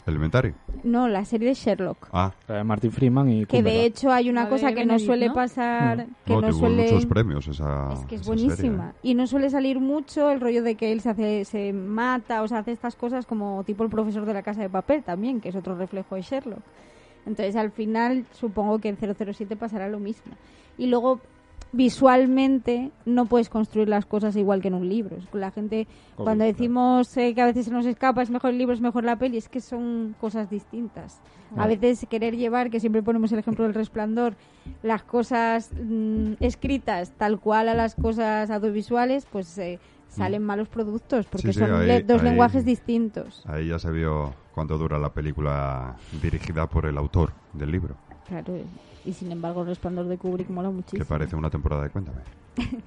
Elementary. No, la serie de Sherlock. Ah, La de Martin Freeman y Que de hecho hay una La cosa que no suele ¿no? pasar, que no, no, tuvo suele muchos premios esa es que es serie, buenísima ¿eh? y no suele salir mucho el rollo de que él se hace se mata o se hace estas cosas como tipo el profesor de la casa de papel también que es otro reflejo de Sherlock entonces al final supongo que en 007 pasará lo mismo y luego visualmente no puedes construir las cosas igual que en un libro. La gente cuando decimos eh, que a veces se nos escapa es mejor el libro es mejor la peli es que son cosas distintas. A veces querer llevar que siempre ponemos el ejemplo del resplandor las cosas mm, escritas tal cual a las cosas audiovisuales pues eh, salen malos productos porque Mm. Sí, sí, son ahí- le- dos ahí- lenguajes distintos. Ahí ya se vio cuánto dura la película dirigida por el autor del libro, claro y sin embargo el resplandor de Kubrick mola muchísimo que parece una temporada de Cuéntame. (laughs)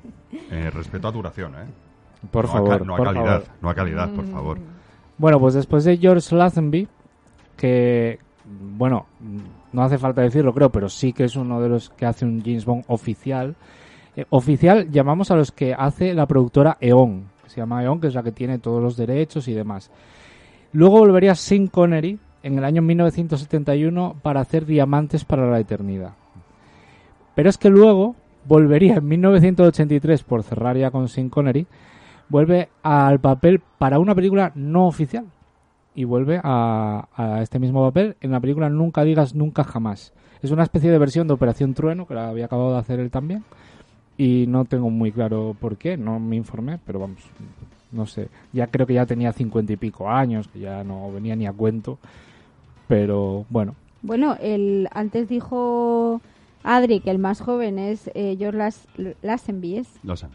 Eh, respeto a duración, ¿eh? Por no favor, a, no a por calidad, favor. no a calidad, por favor. Bueno, pues después de George Lazenby, que, bueno, no hace falta decirlo, creo, pero sí que es uno de los que hace un James Bond oficial. Eh, oficial llamamos a los que hace la productora E.ON, que se llama E.ON, que es la que tiene todos los derechos y demás. Luego volvería Sean Connery en el año 1971 para hacer Diamantes para la Eternidad. Pero es que luego volvería en 1983, por cerrar ya con Sean Connery, vuelve al papel para una película no oficial. Y vuelve a, a este mismo papel en la película Nunca digas nunca jamás. Es una especie de versión de Operación Trueno, que la había acabado de hacer él también. Y no tengo muy claro por qué, no me informé, pero vamos, no sé. Ya creo que ya tenía cincuenta y pico años, que ya no venía ni a cuento. Pero bueno, bueno el antes dijo Adri que el más joven es eh, George Las Lazenby ¿es? Lo sé.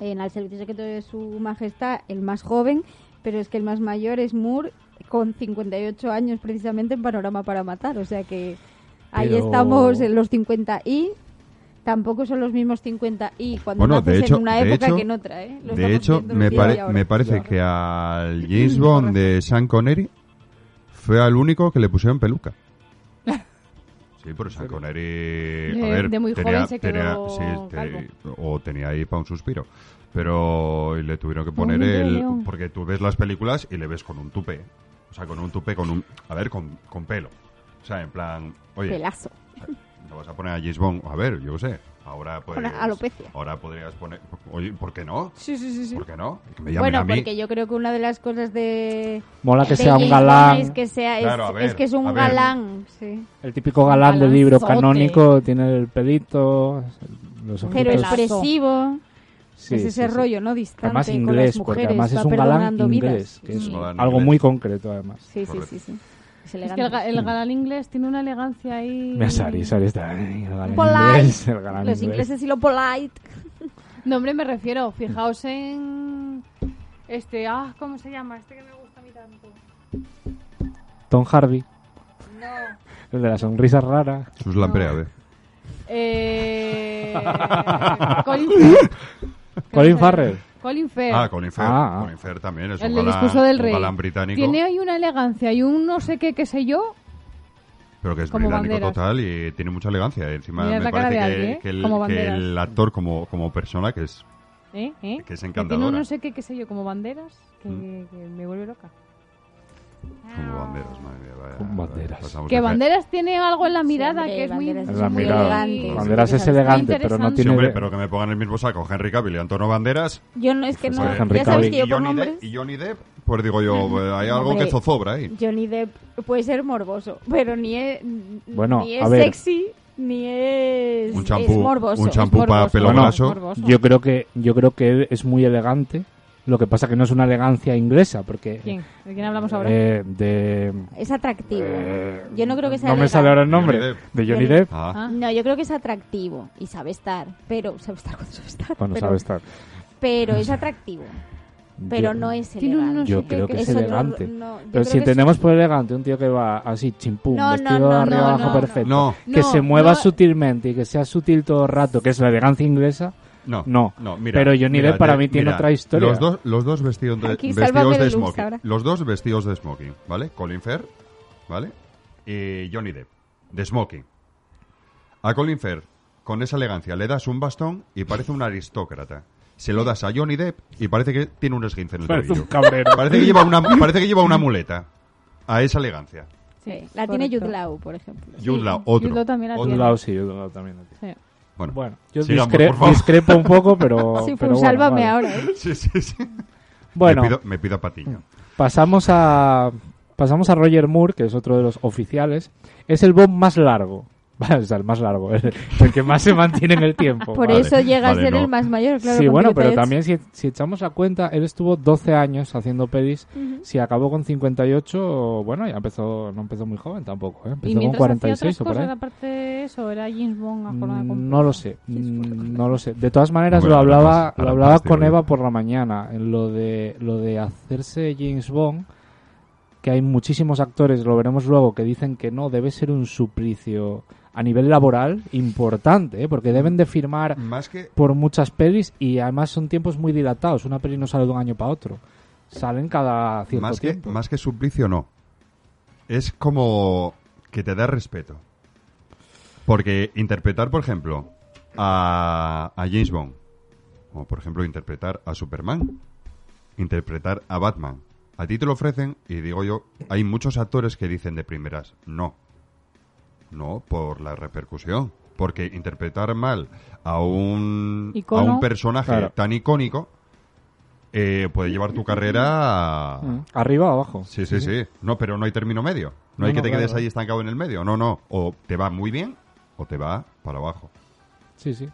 en Al Servicio Secreto de Su Majestad el más joven, pero es que el más mayor es Moore con 58 años precisamente en Panorama para Matar, o sea que ahí Pero- estamos en los 50 y tampoco son los mismos 50 y cuando Bueno, naces de hecho- en una época hecho- que en otra, ¿eh? Lo De hecho, me, pare- parece que al (laughs) James Bond de Sean Connery fue al único que le pusieron peluca. (laughs) Sí, pero Sean Connery... a De- ver, de muy tenía- joven se tenía- quedó sí, te- calvo. o tenía ahí para un suspiro. Pero le tuvieron que poner el... Porque tú ves las películas y le ves con un tupe. O sea, con un tupe, con un... A ver, con, con pelo. O sea, en plan... Oye, Pelazo. No vas a poner a James Bond. A ver, yo qué sé. Ahora pues... Con alopecia. Ahora podrías poner... Oye, ¿por qué no? Sí, sí, sí, sí. ¿Por qué no? Que me Bueno, a mí. porque yo creo que una de las cosas de mola que de sea un galán. Es que sea es, Claro, a ver, es que es un galán, sí. El típico galán del libro canónico, tiene el pelito, los Pero expresivo, Sí, es ese sí, sí. rollo, ¿no? Distante Además con inglés, las porque mujeres, además es un galán inglés, vidas. que es Sí. Algo muy concreto además. Sí, sí, Correcto. sí, Es Es que el, el galán inglés tiene una elegancia ahí. Sari, Sari está ahí, el galán Polite. inglés, el galán Los inglés. ingleses y lo polite. (laughs) No, hombre, me refiero. Fijaos en. Este. Ah, ¿cómo se llama? Este que me gusta a mí tanto. Tom Hardy, No. el de la sonrisa rara. Sus ve. Eh. Colin. (laughs) Colin Farrell. Colin Firth. Ah, Colin Firth. Ah, ah. Colin Firth también es el un galán, discurso del un rey. galán británico. Tiene ahí una elegancia y un no sé qué, qué sé yo. Pero que es como británico banderas. total y tiene mucha elegancia. Encima Mira me parece que, ¿eh? que el, Como que el actor como, como persona, que es ¿Eh? ¿Eh? Que es un no sé qué, qué sé yo, como banderas, que, Mm. que me vuelve loca. Como banderas, madre mía. vaya, vaya, banderas. pasamos Que banderas tiene algo en la mirada hombre, que es muy, es la muy mirada. elegante. Banderas es elegante, pero no interesante. Sí, tiene... hombre, pero que me pongan en el mismo saco Henry Cavill y Antonio Banderas. Yo no, es que no. Pues Henry Ya sabes que yo y, Johnny nombres. Depp, y Johnny Depp, pues digo yo, (laughs) pues, hay algo Hombre. que zozobra ahí. Johnny Depp puede ser morboso, pero ni es, Bueno, ni a es ver. sexy, ni es, Un es champú, morboso. un es champú para pelo Bueno, graso. Yo creo que yo creo que es muy elegante. Lo que pasa que no es una elegancia inglesa, porque ¿Quién? ¿De quién hablamos ahora? eh, de Es atractivo. eh, Yo no creo que sea no me elegante. sale ahora el nombre Johnny de Johnny Depp Ah. Ah. No, yo creo que es atractivo y sabe estar, pero sabe estar cuando sabe estar. cuando pero, sabe estar. pero es atractivo, pero Yo- no es elegante. no sé Yo creo que es elegante. no, Pero si entendemos por elegante un tío que va así chimpum, vestido no, de arriba no, abajo no, perfecto, No, que No, se mueva no. sutilmente y que sea sutil todo el rato, que es la elegancia inglesa, no, No. mira, Pero Johnny mira, Depp para mí tiene mira, otra historia. Los dos, los dos vestidos de, Aquí, vestidos sálvame de de luz smoking. ahora. Los dos vestidos de smoking, ¿vale? Colin Firth, ¿vale? Y Johnny Depp, de smoking. A Colin Firth, con esa elegancia, le das un bastón y parece un aristócrata. Se lo das a Johnny Depp y parece que tiene un esguince en el parece un tobillo. cabrero. Parece que lleva una, parece que lleva una muleta. A esa elegancia. Sí, la tiene. Jude Law, por ejemplo. Jude Law, otro. Jude Law también la otro. Tiene. lado sí, otro lado también. Sí. Bueno, Bueno, yo Sigamos, discre- discrepo un poco, (laughs) pero. Sí, pero bueno, sálvame vale. ahora. ¿eh? sí, sí, sí. Bueno, Me pido, me pido a Patiño. pasamos a pasamos a Roger Moore, que es otro de los oficiales. Es el bomb más largo. (laughs) O sea, el más largo, el, el que más se mantiene en el tiempo. Por Vale, eso llega vale, a ser no. el más mayor, claro. sí, con bueno, pero 38. también si, si echamos la cuenta, él estuvo 12 años haciendo pelis. Si acabó con 58, bueno, ya empezó, no empezó muy joven tampoco, ¿eh? Y empezó con mientras 46 hacía o por otras ahí. cosas, aparte de eso, era James Bond Mm. No lo sé, mm, no lo sé. De todas maneras, Bueno, lo hablaba, lo hablaba con. Eva por la mañana. En lo de, lo de hacerse James Bond, que hay muchísimos actores, lo veremos luego, que dicen que no, debe ser un suplicio a nivel laboral importante, ¿eh? porque deben de firmar Más que por muchas pelis y además son tiempos muy dilatados. Una peli no sale de un año para otro. Salen cada cierto más que, tiempo. más que suplicio, no. Es como que te da respeto. Porque interpretar, por ejemplo, a, a James Bond, o por ejemplo interpretar a Superman, interpretar a Batman, a ti te lo ofrecen y digo yo, hay muchos actores que dicen de primeras, no. No, por la repercusión. Porque interpretar mal a un, a Icono. un personaje Claro. tan icónico eh, puede llevar tu carrera a... Mm, Arriba o abajo. Sí, sí, sí. No, pero no hay término medio. No, No, hay que no, te claro, quedes claro. ahí estancado en el medio. No, no. O te va muy bien o te va para abajo. Sí, sí.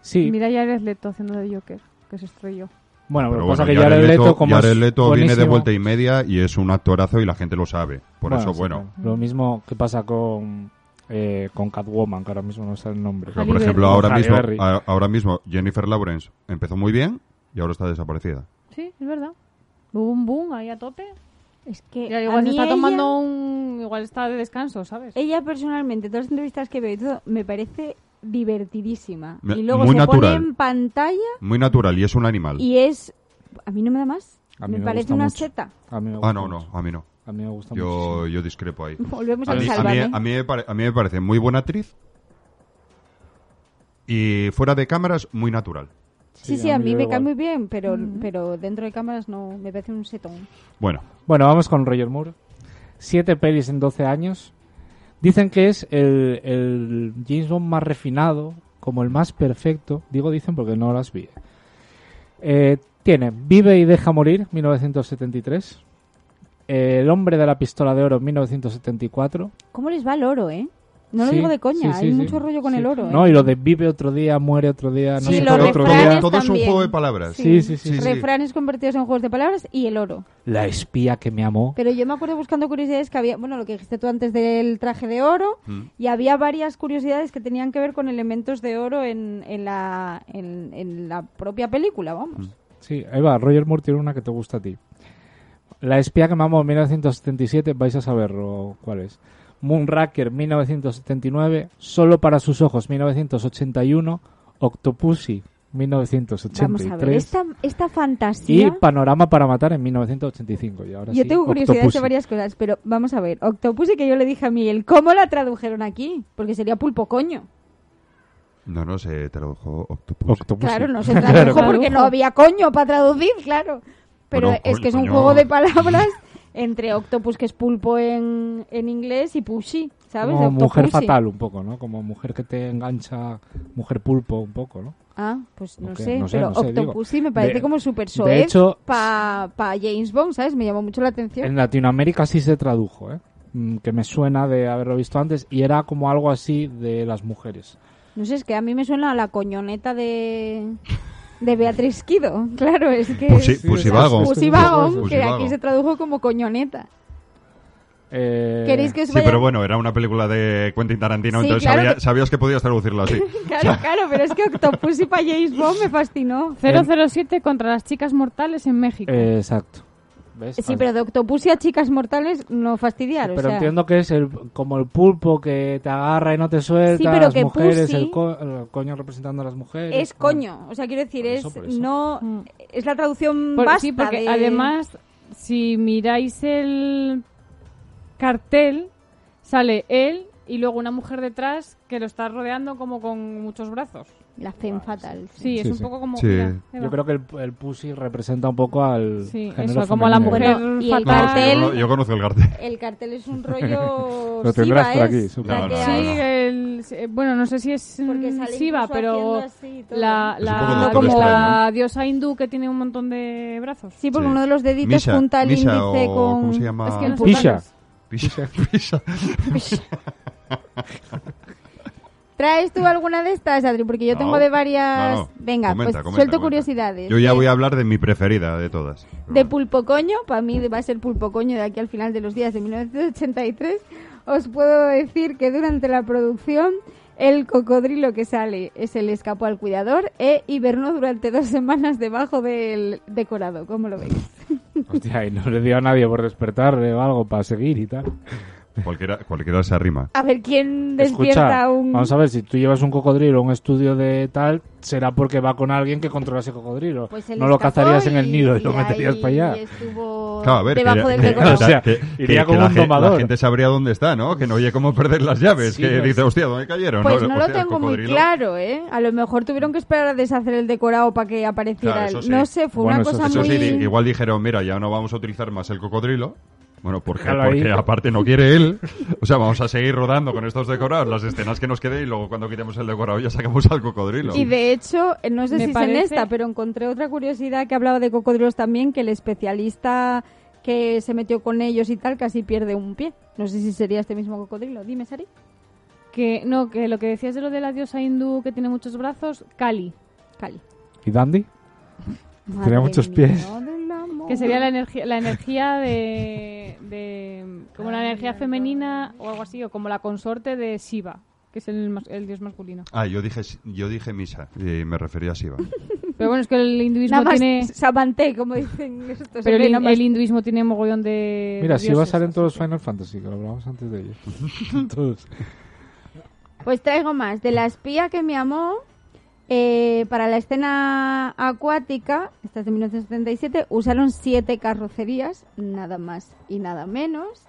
Sí, Mira ya eres Leto haciendo de Joker, que se estrelló. bueno, Pero que bueno, pasa que Jared Jared Leto, como Jared Leto viene de vuelta y media y es un actorazo y la gente lo sabe. Por eso, sí, bueno. claro. Lo mismo que pasa con, eh, con Catwoman, que ahora mismo no sé el nombre. Pero, por ejemplo, ahora Halle mismo, Berry. a- ahora mismo Jennifer Lawrence empezó muy bien y ahora está desaparecida. Sí, es verdad. Hubo un boom ahí a tope. Es que Ya, a igual se mí está ella- tomando un... Igual está de descanso, ¿sabes? Ella personalmente, todas las entrevistas que veo y todo, me parece divertidísima. Me- Y luego muy se natural. pone en pantalla Muy natural y es un animal. y es... A mí no me da más. A mí me, me parece gusta una mucho. seta. A mí me Ah, gusta no, no. mucho. A mí no. A mí me gusta Yo, muchísimo. yo discrepo ahí. Volvemos A mí, a, mí, a, mí me pare- a mí me parece muy buena actriz y fuera de cámaras muy natural. Sí, Sí, sí, a a mí me igual. cae muy bien, pero, pero dentro de cámaras no, me parece un setón. Bueno, Bueno, vamos con Roger Moore. Siete pelis en 12 años. Dicen que es el, el James Bond más refinado, como el más perfecto. Digo dicen porque no las vi. Eh, tiene Vive y deja morir, 1973. El hombre de la pistola de oro, 1974. ¿Cómo les va el oro, eh? No lo Sí, digo de coña, sí, sí, hay sí. mucho rollo con Sí. el oro. No, ¿eh? y lo de vive otro día, muere otro día, no Sí, sé los qué otro refranes día. todo es un juego de palabras. Sí, sí, sí. Sí, sí. Refranes convertidos en juegos de palabras y el oro. La espía que me amó. Pero yo me acuerdo buscando curiosidades que había, bueno, lo que dijiste tú antes del traje de oro, Mm. y había varias curiosidades que tenían que ver con elementos de oro en, en, la, en, en la propia película, vamos. Sí, ahí va, Roger Moore tiene una que te gusta a ti. La espía que me amó, 1977, vais a saberlo cuál es. Moonraker, 1979. Solo para sus ojos, 1981. Octopussy, 1983. Vamos a ver, esta, esta fantasía... Y Panorama para matar en 1985. Y ahora Yo sí, tengo curiosidades de Octopussy. varias cosas, pero vamos a ver. Octopus y que yo le dije a Miguel, ¿cómo la tradujeron aquí? Porque sería pulpo coño. No, no, se tradujo Octopus. Octopus. Claro, no se (laughs) tradujo Claro. porque no había coño para traducir, claro. Pero es que es un coño. juego de palabras (laughs) entre octopus, que es pulpo en, en inglés, y pushy, ¿sabes? Como mujer fatal un poco, ¿no? Como mujer que te engancha, mujer pulpo un poco, ¿no? Ah, pues no sé, no sé, pero no sé, digo. Me parece De- como súper de soez para James Bond, ¿sabes? Me llamó mucho la atención. En Latinoamérica sí se tradujo, ¿eh? Mm, Que me suena de haberlo visto antes y era como algo así de las mujeres. No sé, es que a mí me suena a la coñoneta de, de Beatriz Quido. Claro, es que... Pussy, es- Pussy sí, Vago. Pussy Vagon, Pussy que aquí se tradujo como coñoneta. Eh, ¿Queréis que os Sí, vaya- pero bueno, era una película de Quentin Tarantino, Sí, entonces claro sabía- que- sabías que podías traducirlo así. (laughs) Claro, claro, pero es que Octopussy para James Bond me fascinó. (laughs) 007 contra las chicas mortales en México. eh, exacto. ¿Ves? Sí, pero de Octopussy a chicas mortales no fastidiar, Pero sea... entiendo que es el, como el pulpo que te agarra y no te suelta, Sí, pero las que mujeres, pussy el, co- el coño representando a las mujeres. Es ¿no? coño, o sea, quiero decir, Por es eso, por eso. no Mm. es la traducción Por- basta sí, porque de- además, si miráis el cartel, sale él y luego una mujer detrás que lo está rodeando como con muchos brazos. La femme fatal. Sí, es Sí, un sí. poco como... Sí. mira. Yo creo que el, el pussy representa un poco al Sí, género eso, como la mujer Bueno, y el fatal. No, cartel- yo, cono- yo conozco el cartel. (laughs) El cartel es un (laughs) rollo Lo tendrás por aquí, es, supongo. No, no, Sí, el- eh, bueno, no sé si es mm, Siva, pero así la, Es la- como la diosa hindú que tiene un montón de brazos. Sí, porque Sí. uno de los deditos Misha, junta el Misha índice o con ¿cómo se llama? Es que no sé Pisha. (laughs) ¿Traes tú alguna de estas, Adri? Porque yo No. tengo de varias... No, no. Venga, Comenta, pues comenta, suelto comenta. curiosidades. Yo ya voy a hablar de mi preferida de todas. De pulpo coño, para mí va a ser pulpo coño de aquí al final de los días de 1983. Os puedo decir que durante la producción el cocodrilo que sale es el escapó al cuidador e hibernó durante dos semanas debajo del decorado. ¿Cómo lo veis? Hostia, y no le dio a nadie por despertar o algo para seguir y tal. Cualquiera, cualquiera se arrima. A ver quién despierta Escucha, un... vamos a ver, si tú llevas un cocodrilo a un estudio de tal, será porque va con alguien que controla ese cocodrilo. Pues no lo cazarías en el nido y lo meterías ahí para allá. estuvo Claro, a ver, debajo que, del que-. O sea, que- iría que como la, un gen- la domador. gente sabría dónde está, ¿no? Que no oye cómo perder las llaves. Sí, que dice, hostia, ¿dónde cayeron? Pues no lo hostia, tengo muy claro, ¿eh? A lo mejor tuvieron que esperar a deshacer el decorado para que apareciera Claro, eso sí. No sé, fue Bueno, una eso cosa sí. Eso muy... sí, di- igual dijeron, mira, ya no vamos a utilizar más el cocodrilo. Bueno, porque, porque aparte no quiere él. O sea, vamos a seguir rodando con estos decorados, las escenas que nos queden y luego cuando quitemos el decorado ya sacamos al cocodrilo. Y de hecho, no sé Me si es en esta, pero encontré otra curiosidad que hablaba de cocodrilos también, que el especialista que se metió con ellos y tal casi pierde un pie. No sé si sería este mismo cocodrilo. Dime, Sari. Que, no, que lo que decías de lo de la diosa hindú que tiene muchos brazos, Kali. Cali. ¿Y Dandy? (laughs) Madre muchos mía pies. Que sería la (laughs) energía, la energía de, de- como la energía femenina o algo así, o como la consorte de Shiva, que es el, el dios masculino. Ah, yo dije, yo dije misa y me refería a Siva. Pero bueno, es que el hinduismo Nada más tiene, Samanté, como dicen estos. pero el, hinduismo tiene mogollón de Mira, de si va a salir en todos los Final Fantasy, que lo hablábamos antes de ellos. (laughs) Todos. Pues traigo más. De la espía que me amó, eh, para la escena acuática, esta es de 1977, usaron siete carrocerías, nada más y nada menos.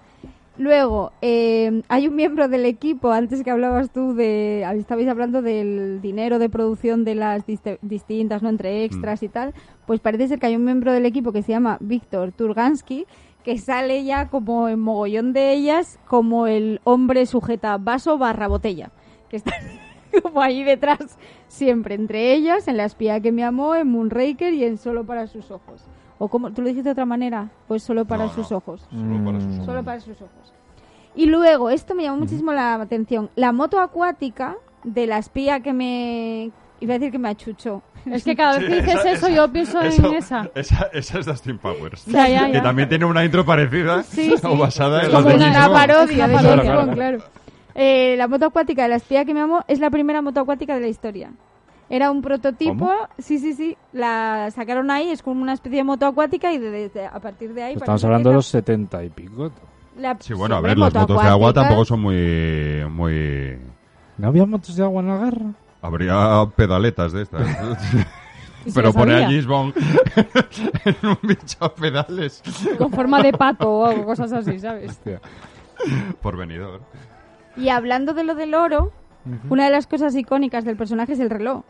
Luego, eh, hay un miembro del equipo, antes que hablabas tú de, estabais hablando del dinero de producción de las distintas, ¿no? Entre extras y tal, pues parece ser que hay un miembro del equipo que se llama Víctor Turgansky, que sale ya como en mogollón de ellas, como el hombre sujeta vaso barra botella, que está (laughs) como ahí detrás siempre, entre ellas, en La espía que me amó, en Moonraker y en Solo para sus ojos. O como, ¿tú lo dices de otra manera? Pues solo para No, sus no. ojos. Solo para sus Mm. Solo para sus ojos. Y luego, esto me llamó muchísimo la atención. La moto acuática de la espía que me... Iba a decir que me achuchó. Es que cada vez que Sí, dices esa- eso, esa- yo pienso eso- en esa. Esa, esa es Dustin Powers. Ya, ya, Que ya. también tiene una intro parecida Sí, sí. o basada Es en como de una, Bond. parodia de una. Bond, claro. Eh, la moto acuática de la espía que me amó es la primera moto acuática de la historia. Era un prototipo, ¿Cómo? sí, sí, sí, la sacaron ahí, es como una especie de moto acuática y de- de- a partir de ahí... Estamos hablando de los 70 y pico. la- Sí, bueno, a ver, las motos de agua tampoco son muy... muy... ¿No había motos de agua en la guerra? Habría pedaletas de estas. (laughs) (laughs) Pero lo pone a. James Bond (laughs) en un bicho a pedales Con forma de pato o cosas así, ¿sabes? Hostia. por venidor. Y hablando de lo del oro, Una de las cosas icónicas del personaje es el reloj,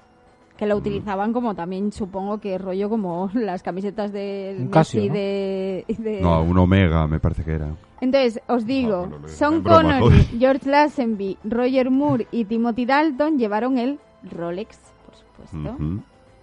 que lo utilizaban como también, supongo que rollo como (laughs) las camisetas de Un Messi ¿no? de, de- No, un Omega me parece que era. Entonces, os digo, No, Sean en broma, Connery, joder. (laughs) George Lazenby, Roger Moore y Timothy Dalton llevaron el Rolex, por supuesto,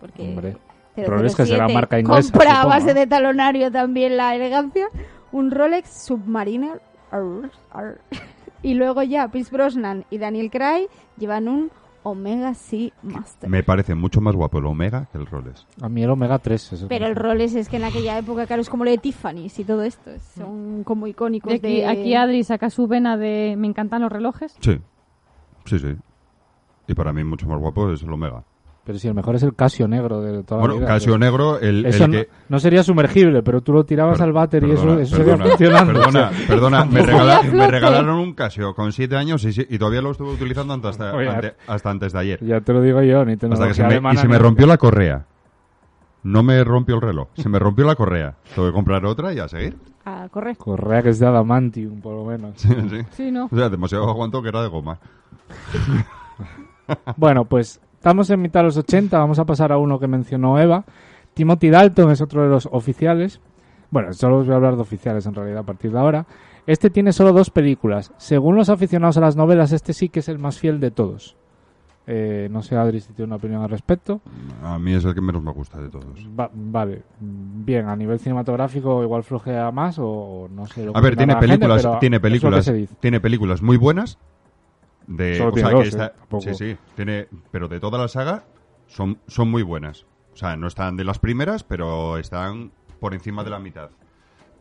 porque Hombre. 007 Rolex que será marca inglesa, compra a base ¿no? de talonario también la elegancia, un Rolex Submariner arr, arr. (laughs) y luego ya Pierce Brosnan y Daniel Craig llevan un Omega Sea Master. Me parece mucho más guapo el Omega que el Rolex. A mí el Omega 3 es Pero el Rolex es que en aquella época, claro, es como lo de Tiffany's y todo esto. Son como icónicos De aquí, de... aquí Adri saca su vena de me encantan los relojes. Sí. Sí, sí. Y para mí mucho más guapo es el Omega. Pero si el mejor es el Casio negro de toda la Bueno, vida. Casio negro, el, Eso el no, que... no sería sumergible, pero tú lo tirabas Per- al váter y eso, eso perdona, funcionando. Perdona, perdona, me, regala- regalaron un Casio con siete años y, todavía lo estuve utilizando hasta, Oye, ante- hasta antes de ayer. ya te lo digo yo, ni Hasta tecnología que se me, y se me rompió la correa. No me rompió el reloj, se me rompió la correa. Tengo que comprar otra y a seguir. Ah, corre. Correa que es de adamantium, por lo menos. Sí, sí. Sí, ¿no? O sea, demasiado aguantó que era de goma. Bueno, pues estamos en mitad de los 80, vamos a pasar a uno que mencionó Eva. Timothy Dalton es otro de los oficiales. Bueno, solo os voy a hablar de oficiales en realidad a partir de ahora. Este tiene solo dos películas. Según los aficionados a las novelas, este sí que es el más fiel de todos. Eh, no sé, Adri, si tiene una opinión al respecto. A mí es el que menos me gusta de todos. Va- vale, bien, a nivel cinematográfico igual flojea más o, no sé. lo A ver, tiene gente, películas, pero tiene películas, tiene películas muy buenas. De, Solo o tiene sea, dos, que ¿eh? está- Tampoco. sí, sí, tiene, pero de toda la saga son, son muy buenas. O sea, no están de las primeras, pero están por encima de la mitad.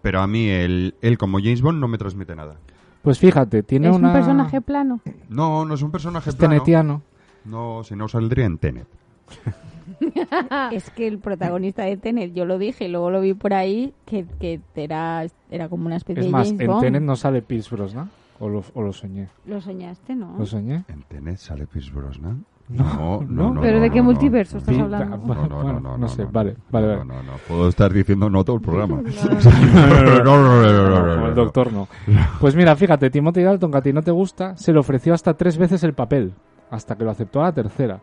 Pero a mí él, él como James Bond no me transmite nada. Pues fíjate, tiene es una... un personaje plano. No, no es un personaje es plano. tenetiano. No, si no saldría en Tenet. (laughs) Es que el protagonista de Tenet, yo lo dije, y luego lo vi por ahí, que, que era, era como una especie Es de más, James en Bond. Tenet no sale Pierce Brosnan. O lo, o lo soñé. Lo soñaste, ¿no? ¿Lo soñé? ¿En Tenet sale Pierce Brosnan? No, no, no. ¿Pero no, de qué no, multiverso no, estás hablando? da- No, no, bueno, no, no, no sé, no, vale, no, vale, no, vale. no, no, puedo estar diciendo no todo el programa. Como el doctor no. Pues mira, fíjate, Timothy Dalton, que a ti no te gusta, se le ofreció hasta tres veces el papel, hasta que lo aceptó a la tercera.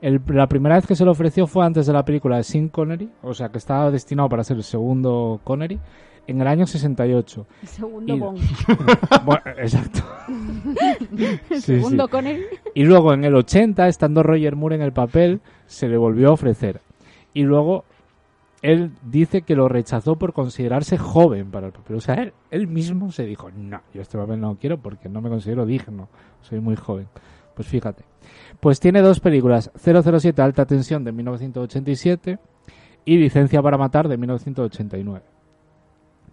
El- la primera vez que se le ofreció fue antes de la película de Sean Connery, o sea que estaba destinado para ser el segundo Connery, en el año 68. El segundo Y- Bond. (laughs) Bueno, exacto. (laughs) El Sí, segundo sí. con él. Y luego en el 80, estando Roger Moore en el papel, se le volvió a ofrecer. Y luego él dice que lo rechazó por considerarse joven para el papel. O sea, él, él mismo se dijo, no, yo este papel no lo quiero porque no me considero digno, soy muy joven. Pues fíjate. Pues tiene dos películas, 007 Alta Tensión de 1987 y Licencia para Matar de 1989.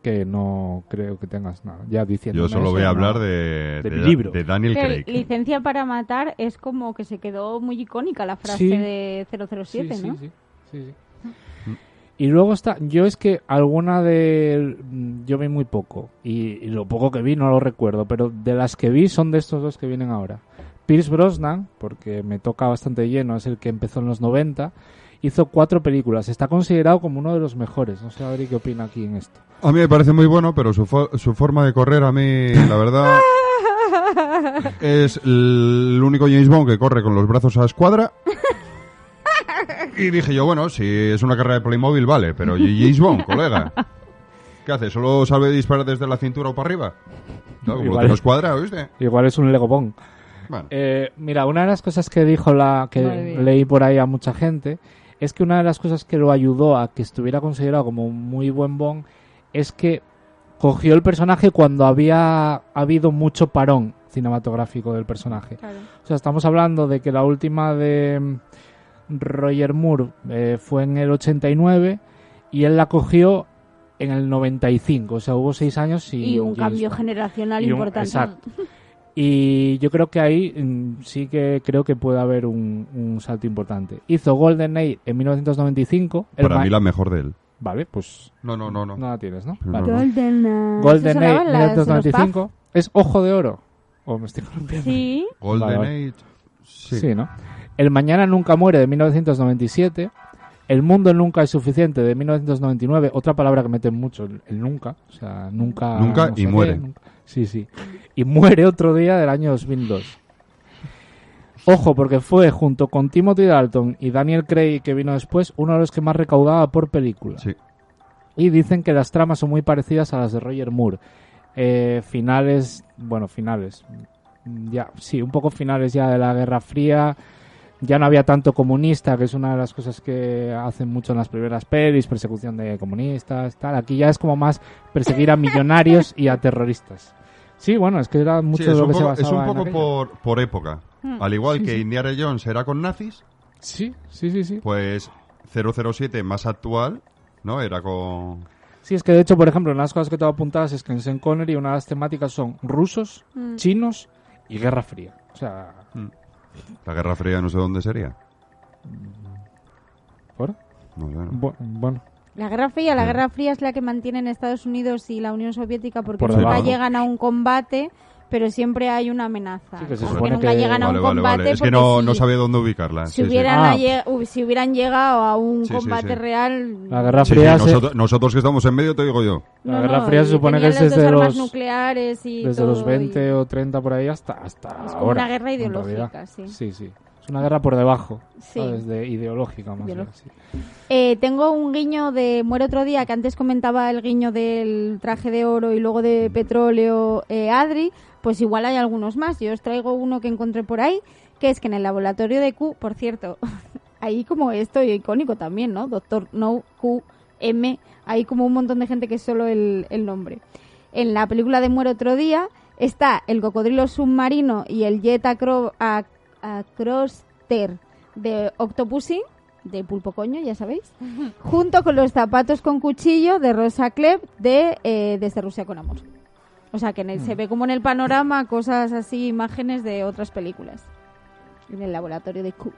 Que no creo que tengas nada. Ya diciendo. Yo solo voy a hablar de, de de, mi libro. de Daniel Que Craig. licencia para matar es como que se quedó muy icónica la frase Sí. de 007, sí, ¿no? Sí, sí, sí, sí. Y luego está, yo es que alguna de, yo vi muy poco y, y lo poco que vi no lo recuerdo, pero de las que vi son de estos dos que vienen ahora. Pierce Brosnan, porque me toca bastante lleno, es el que empezó en los 90, hizo cuatro películas, está considerado como uno de los mejores. No sé, Adri, qué opina aquí en esto. A mí me parece muy bueno, pero su, fo- su forma de correr a mí, la verdad, (laughs) es el único James Bond que corre con los brazos a escuadra. Y dije yo, bueno, si es una carrera de Playmobil, vale, pero ¿y James Bond, colega. ¿Qué hace? ¿Solo sabe disparar desde la cintura o para arriba? No, como Igual. no escuadra, ¿oíste? Igual es un Lego Bond. Bueno, Eh, mira, una de las cosas que dijo la que leí por ahí a mucha gente es que una de las cosas que lo ayudó a que estuviera considerado como un muy buen Bond es que cogió el personaje cuando había habido mucho parón cinematográfico del personaje. Claro. O sea, estamos hablando de que la última de mm, Roger Moore eh, fue en el 89 y él la cogió en el 95. O sea, hubo seis años Y un James cambio Bond. generacional Y un- importante. exacto. (laughs) Y yo creo que ahí mm, sí que creo que puede haber un, un salto importante. Hizo Golden Age en 1995. el para mí la mejor de él. Vale, pues No, no, no, no. no la tienes, ¿no? Vale. no. Golden Age. Golden ¿Eso sonaba Age en las- en los 1995. ¿Es Ojo de Oro? ¿O me estoy pubs? Sí. Golden Vale, vale. Age. Sí. Sí, ¿no? El Mañana Nunca Muere de 1997. El Mundo Nunca es Suficiente de 1999. Otra palabra que meten mucho, el, nunca. O sea, nunca. Nunca no y muere. nunca. Sí, sí. Y muere otro día del año 2002. Ojo, porque fue junto con Timothy Dalton y Daniel Craig, que vino después, uno de los que más recaudaba por película. Sí. Y dicen que las tramas son muy parecidas a las de Roger Moore. Eh, finales, bueno, finales. Ya, sí, un poco finales ya de la Guerra Fría. Ya no había tanto comunista, que es una de las cosas que hacen mucho en las primeras pelis, persecución de comunistas, tal. Aquí ya es como más perseguir a millonarios y a terroristas. Sí, bueno, es que era mucho Sí, de es lo un que se poco, basaba es un poco por, por época. Hmm. Al igual Sí, que sí. Indiana Jones era con nazis, Sí, sí, sí, sí. pues 007 más actual, ¿no? Era con... Sí, es que de hecho, por ejemplo, en las cosas que tengo apuntadas es que en Sean Connery una de las temáticas son rusos, Mm. chinos y Guerra Fría. O sea, La Guerra Fría no sé dónde sería. ¿por? No sé, no. Bu- bueno, La Guerra Fría, la Sí. Guerra Fría es la que mantienen Estados Unidos y la Unión Soviética porque Por nunca debajo. llegan a un combate, pero siempre hay una amenaza. Sí, que se supone nunca que- llegan a Vale, un vale, combate vale. Es que no, si, no sabía dónde ubicarla. si Sí, sí. hubieran, Ah. alle- hu- si hubieran llegado a un Sí, sí, combate sí. real... La Guerra Sí, sí, Fría se- nosotros, nosotros que estamos en medio, te digo yo. La No, Guerra no, Fría se supone que es desde armas los, nucleares y desde los todo, 20 y- o 30 por ahí hasta, hasta Es como ahora. una guerra ideológica, sí. Sí, sí. Es una guerra por debajo, Sí. ¿sabes? De ideológica más bien, sí. Eh, tengo un guiño de Muere otro día, que antes comentaba el guiño del traje de oro y luego de petróleo eh, Adri, pues igual hay algunos más. Yo os traigo uno que encontré por ahí, que es que en el laboratorio de Q, por cierto, (laughs) ahí como esto icónico también, ¿no? Doctor No Q M, hay como un montón de gente que es solo el, el nombre. En la película de Muere otro día está el cocodrilo submarino y el jet acro ac- acroster de Octopussy, de Pulpo Coño, ya sabéis, (laughs) junto con los zapatos con cuchillo de Rosa Klebb de eh, Desde Rusia con Amor. O sea, que en el- se ve como en el panorama cosas así, imágenes de otras películas. En el laboratorio de Q.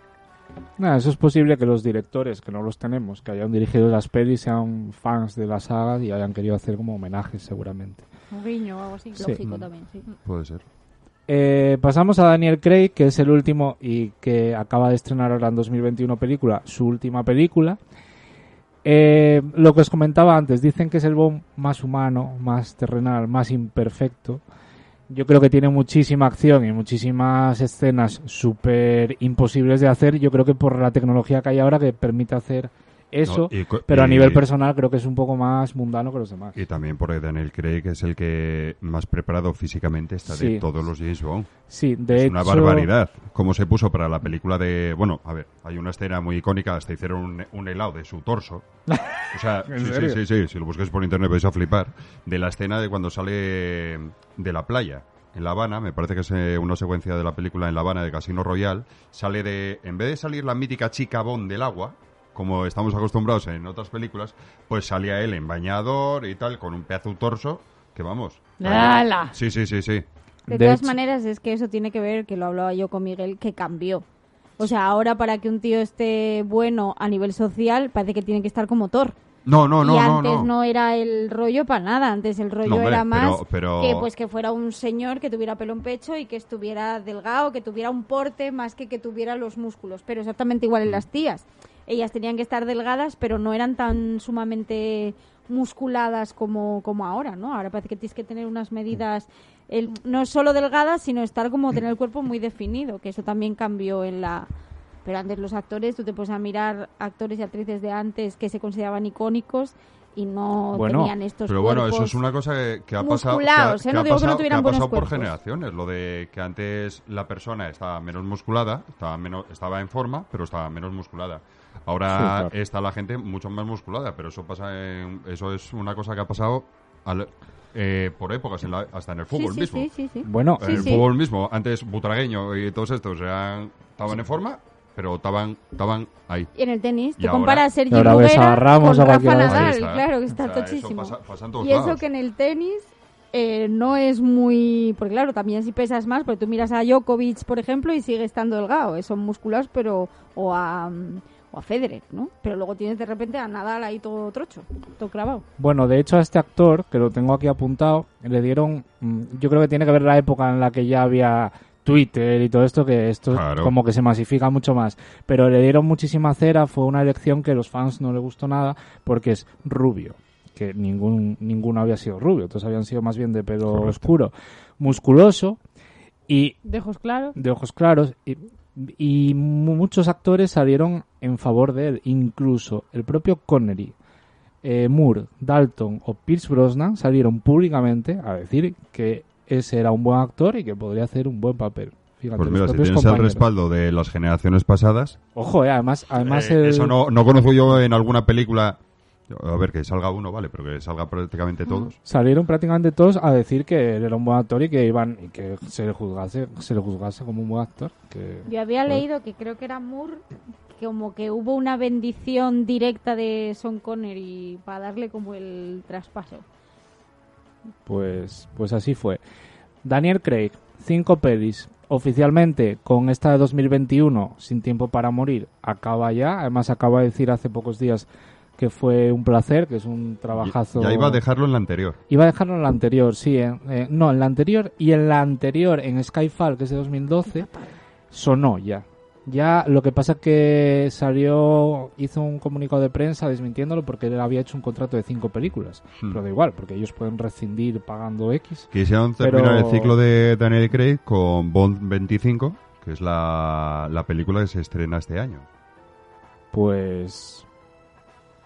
Nada, eso es posible que los directores, que no los tenemos, que hayan dirigido las pelis, sean fans de la saga y hayan querido hacer como homenajes seguramente. Un guiño o algo así. Sí. Lógico Mm. también, sí. Puede ser. Eh, pasamos a Daniel Craig, que es el último y que acaba de estrenar ahora en 2021 película, su última película. Eh, lo que os comentaba antes, dicen que es el Bond más humano, más terrenal, más imperfecto. Yo creo que tiene muchísima acción y muchísimas escenas súper imposibles de hacer. Yo creo que por la tecnología que hay ahora que permite hacer eso, No, y co- pero a y- nivel personal creo que es un poco más mundano que los demás. Y también porque Daniel Craig es el que más preparado físicamente está de todos los James Bond. Sí, de es una barbaridad. Como se puso para la película de... Bueno, a ver, hay una escena muy icónica, hasta hicieron un, un helado de su torso. (laughs) O sea, ¿En sí, sí, sí, sí, si lo buscáis por internet vais a flipar. De la escena de cuando sale de la playa. En La Habana, me parece que es eh, una secuencia de la película en La Habana de Casino Royal, sale de, en vez de salir la mítica chica Bond del agua, como estamos acostumbrados en otras películas, pues salía él en bañador y tal, con un pedazo de torso, que vamos. ¡Hala! Sí, sí, sí, sí. De, De todas hecho- maneras, es que eso tiene que ver, que lo hablaba yo con Miguel, que cambió. O sea, ahora para que un tío esté bueno a nivel social, parece que tiene que estar como Thor. No, no, no, y no, antes no. no. era el rollo para nada, antes el rollo No, hombre, era más pero- pero- que pues que fuera un señor que tuviera pelo en pecho y que estuviera delgado, que tuviera un porte más que que tuviera los músculos, pero exactamente igual en las tías. Ellas tenían que estar delgadas, pero no eran tan sumamente musculadas como, como ahora, ¿no? Ahora parece que tienes que tener unas medidas, el, no solo delgadas, sino estar como tener el cuerpo muy definido, que eso también cambió en la... Pero antes los actores, tú te puedes a mirar actores y actrices de antes que se consideraban icónicos y no Bueno, tenían estos Pero bueno, eso es una cosa que, que ha pasado, que ¿eh? No pasado- por generaciones. Lo de que antes la persona estaba menos musculada, estaba, menos, estaba en forma, pero estaba menos musculada. Ahora Sí, claro. está la gente mucho más musculada, pero eso pasa en- eso es una cosa que ha pasado al- eh, por épocas, en la- hasta en el fútbol sí, mismo. sí, sí, sí. Bueno, En Sí, el sí. fútbol mismo, antes Butragueño y todos estos eran, estaban en forma, pero estaban, estaban ahí. Y en el tenis, ahora- comparas a Sergio ves a Ramos, con a Rafa. Nadal, está. claro que está O sea, eso tochísimo. pasa- pasa todos y eso lados. que en el tenis eh, no es muy... Porque claro, también si pesas más, porque tú miras a Djokovic, por ejemplo, y sigue estando delgado. eh, son musculosos, pero... O a, mm, o a Federer, ¿no? Pero luego tienes de repente a Nadal ahí todo trocho, todo clavado. Bueno, de hecho a este actor, que lo tengo aquí apuntado, le dieron, mm, yo creo que tiene que ver la época en la que ya había Twitter y todo esto, que esto Claro. como que se masifica mucho más. Pero le dieron muchísima cera, fue una elección que a los fans no le gustó nada, porque es rubio, que ningún, ninguno había sido rubio, todos habían sido más bien de pelo Correcto. oscuro, musculoso y De ojos claros. de ojos claros y Y mu- muchos actores salieron en favor de él, incluso el propio Connery, eh, Moore, Dalton o Pierce Brosnan salieron públicamente a decir que ese era un buen actor y que podría hacer un buen papel. Fíjate, Pues mira, si tienes el compañeros. respaldo de las generaciones pasadas, Ojo, eh, además, además eh, el- eso no, no conozco yo en alguna película. A ver, que salga uno, vale, pero que salga prácticamente todos. salieron prácticamente todos a decir que él era un buen actor y que iban y que se le juzgase, se le juzgase como un buen actor. Que, Yo había leído que creo que era Moore, como que hubo una bendición directa de Sean Connery para darle como el traspaso. Pues, pues así fue. Daniel Craig, cinco pelis. Oficialmente, con esta de 2021, Sin Tiempo para Morir, acaba ya. Además, acaba de decir hace pocos días que fue un placer, que es un trabajazo. Ya iba a dejarlo en la anterior. Iba a dejarlo en la anterior, sí. en- eh, no, en la anterior y en la anterior, en Skyfall, que es de 2012, sonó ya. Ya lo que pasa es que salió, hizo un comunicado de prensa desmintiéndolo porque él había hecho un contrato de cinco películas. Hmm. Pero da igual, porque ellos pueden rescindir pagando X. Quisieron Pero- terminar el ciclo de Daniel Craig con Bond 25, que es la, la película que se estrena este año. Pues.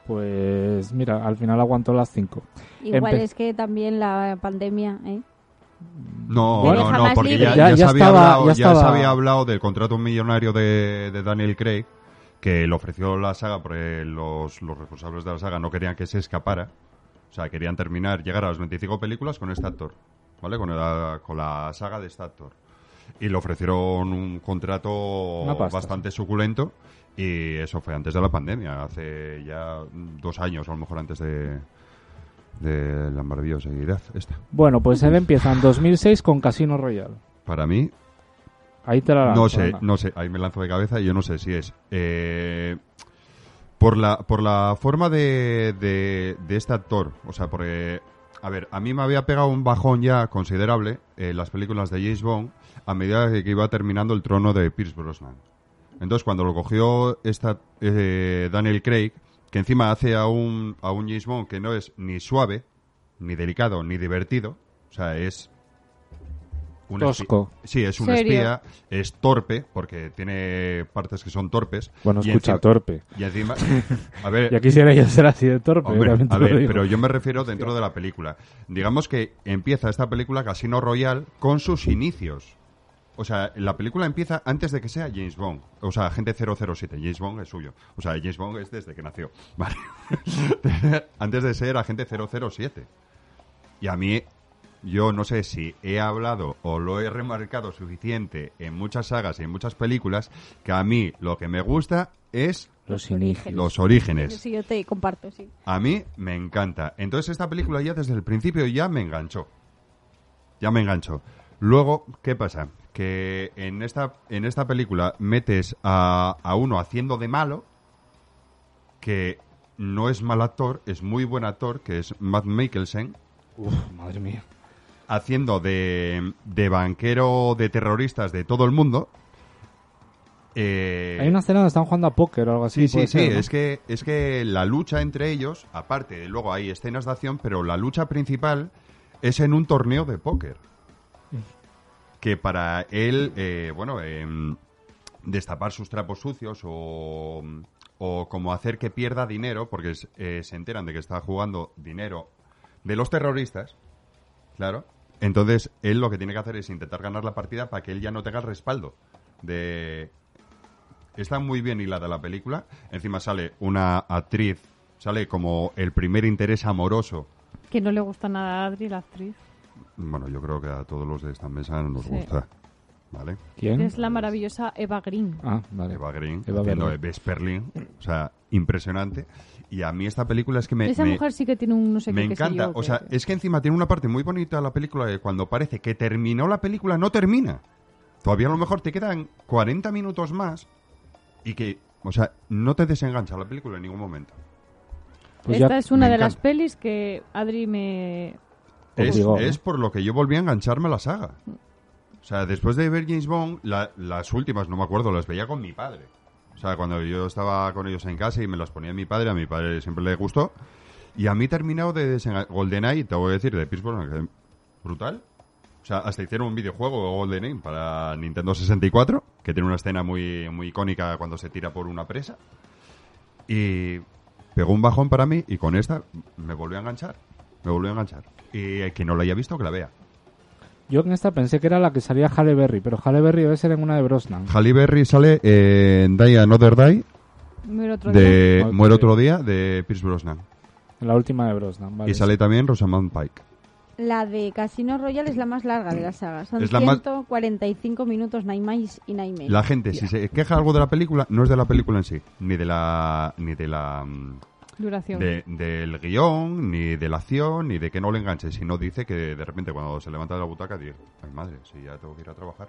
Pues mira, al final aguantó las cinco. Igual Empe- es que también la pandemia, ¿eh? No, no, no, porque ya, Ya- ya ya se, había estaba- hablado, ya ya se había hablado del contrato millonario de, de Daniel Craig, que le ofreció la saga porque los, los responsables de la saga no querían que se escapara. O sea, querían terminar, llegar a las 25 películas con este actor, ¿vale? Con la, con la saga de este actor. Y le ofrecieron un contrato bastante suculento y eso fue antes de la pandemia, hace ya dos años, o a lo mejor antes de, de la maravillosa idea esta. Bueno, pues él empieza en 2006 con Casino Royale. Para mí, Ahí te la lanzo, no sé, no sé, ahí me lanzo de cabeza y yo no sé si es eh, por la por la forma de, de, de este actor, o sea, porque a ver, a mí me había pegado un bajón ya considerable en las películas de James Bond a medida que iba terminando el trono de Pierce Brosnan. Entonces, cuando lo cogió esta eh, Daniel Craig, que encima hace a un a un James Bond que no es ni suave, ni delicado, ni divertido, o sea, es un Tosco. Sí, es un Serio. espía, es torpe, porque tiene partes que son torpes. Bueno, y escucha, encima- torpe. Y encima, a ver, (laughs) Ya quisiera yo ser así de torpe. hombre, a ver, pero yo me refiero dentro de la película. Digamos que empieza esta película Casino Royale con sus inicios. O sea, la película empieza antes de que sea James Bond. O sea, Agente 007. James Bond es suyo. O sea, James Bond es desde que nació. (laughs) Vale. (laughs) antes de ser Agente 007. Y a mí, yo no sé si he hablado o lo he remarcado suficiente en muchas sagas y en muchas películas, que a mí lo que me gusta es Los inicios. los orígenes. Sí, yo te comparto, sí. A mí me encanta. Entonces esta película ya desde el principio ya me enganchó. Ya me enganchó. Luego, ¿qué pasa? Que en esta, en esta película metes a, a uno haciendo de malo, que no es mal actor, es muy buen actor, que es Matt Mikkelsen, Uf, madre mía. haciendo de, de banquero de terroristas de todo el mundo. Eh, Hay una escena donde están jugando a póker o algo así. Sí, sí, sí, es que es que la lucha entre ellos, aparte, luego hay escenas de acción, pero la lucha principal es en un torneo de póker. Que para él, eh, bueno, em, destapar sus trapos sucios o, o como hacer que pierda dinero, porque eh, se enteran de que está jugando dinero de los terroristas, claro. Entonces, él lo que tiene que hacer es intentar ganar la partida para que él ya no tenga el respaldo de, Está muy bien hilada la película. Encima sale una actriz, sale como el primer interés amoroso. Que no le gusta nada a Adri, la actriz. Bueno, yo creo que a todos los de esta mesa nos Sí. gusta. ¿Vale? ¿Quién? Es la maravillosa Eva Green. Ah, vale. Eva Green, Eva haciendo Green. de Bess Perlin. O sea, impresionante. Y a mí esta película es que me, Esa me- mujer sí que tiene un no sé me qué. qué sé encanta. yo, O que- sea, es que encima tiene una parte muy bonita de la película que cuando parece que terminó la película, no termina. Todavía a lo mejor te quedan 40 minutos más y que, o sea, no te desengancha la película en ningún momento. Pues ya Esta es una de las pelis que Adri me... Es, digo, es por lo que yo volví a engancharme a la saga. O sea, después de ver James Bond, la- las últimas, no me acuerdo, las veía con mi padre. O sea, cuando yo estaba con ellos en casa y me las ponía mi padre, a mi padre siempre le gustó. Y a mí terminado de desenganchar. GoldenEye, te voy a decir, de que brutal. O sea, hasta hicieron un videojuego, Golden Aim, para Nintendo 64, que tiene una escena muy, muy icónica cuando se tira por una presa. Y pegó un bajón para mí y con esta me volvió a enganchar. Me volvió a enganchar. Y eh, quien no la haya visto, que la vea. Yo en esta pensé que era la que salía Halle Berry, pero Halle Berry debe ser en una de Brosnan. Halle Berry sale en Die Another Die, Muere otro día. de Otro Muere día. otro día, de Pierce Brosnan. En la última de Brosnan, vale. Y sale también Rosamund Pike. La de Casino Royale es la más larga de la saga. Son Es la más- 145 minutos, no hay más y no hay menos. La gente, si se queja algo de la película, no es de la película en sí, ni de la ni de la mm, Duración. de- del guion, ni de la acción, ni de que no le enganche, sino dice que de repente cuando se levanta de la butaca dice, ay madre, si ya tengo que ir a trabajar.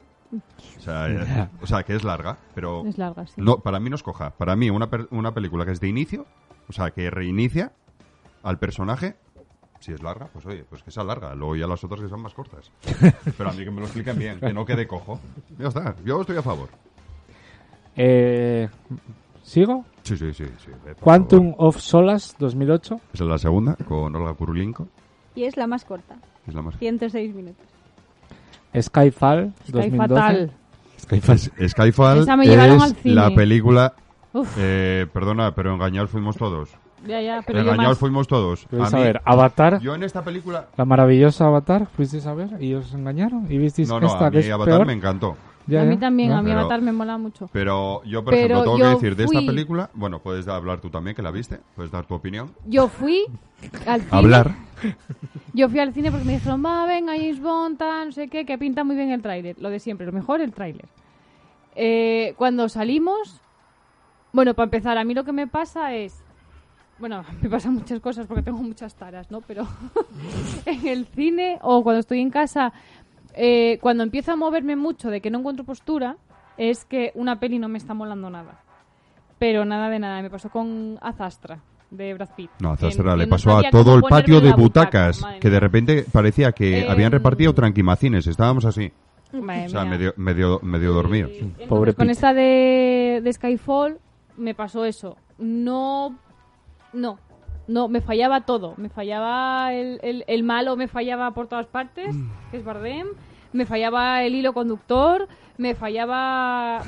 O sea, eh, o sea, que es larga, pero Es larga, sí. no, para mí no es coja. Para mí una, per- una película que es de inicio, o sea, que reinicia al personaje, si es larga, pues oye, pues que sea larga. Luego ya las otras que son más cortas. (laughs) Pero a mí que me lo expliquen bien, que no quede cojo. Ya está, yo estoy a favor. Eh, ¿Sigo? Sí, sí, sí. sí Quantum favor. of Solace 2008. Esa es la segunda, con Olga Kurulinko. Y es la más corta, Es la más... 106 minutos. Skyfall Sky 2012. fatal. Skyfall. Skyfall Esa me llevaron es al cine. la película... Uf, Eh, perdona, pero engañados fuimos todos. ya, ya, pero engañados fuimos todos. ¿Queréis A mí- saber? Avatar. Yo en esta película... La maravillosa Avatar. ¿Fuisteis a ver? ¿Y os engañaron? ¿Y visteis No, no, esta a que mí es Avatar peor? me encantó. Ya, a mí también, ¿no? a mí Pero- Avatar me mola mucho. Pero yo, por Pero ejemplo, tengo que decir de esta película, bueno, puedes hablar tú también, que la viste, puedes dar tu opinión. Yo fui al cine. Hablar. Yo fui al cine porque me dijeron, va, venga, James Bond, tal, no sé qué, que pinta muy bien el tráiler. Lo de siempre, lo mejor el tráiler. Eh, cuando salimos, bueno, para empezar, a mí lo que me pasa es, bueno, (laughs) me pasan muchas cosas porque tengo muchas taras, ¿no? Pero (laughs) en el cine o cuando estoy en casa, eh, cuando empiezo a moverme mucho de que no encuentro postura, es que una peli no me está molando nada. Pero nada de nada, me pasó con Azastra de Brad Pitt. No, a Que- Zastra que le no pasó a todo el patio de butaca, butacas, que de repente parecía que Eh, habían repartido tranquimacines, estábamos así. Madre O sea, mía. medio, medio, medio. Y entonces, Pobre con Pete. esta de, de Skyfall me pasó eso. No, no, no, me fallaba todo. Me fallaba el, el, el malo, me fallaba por todas partes, Mm. que es Bardem. Me fallaba el hilo conductor, me fallaba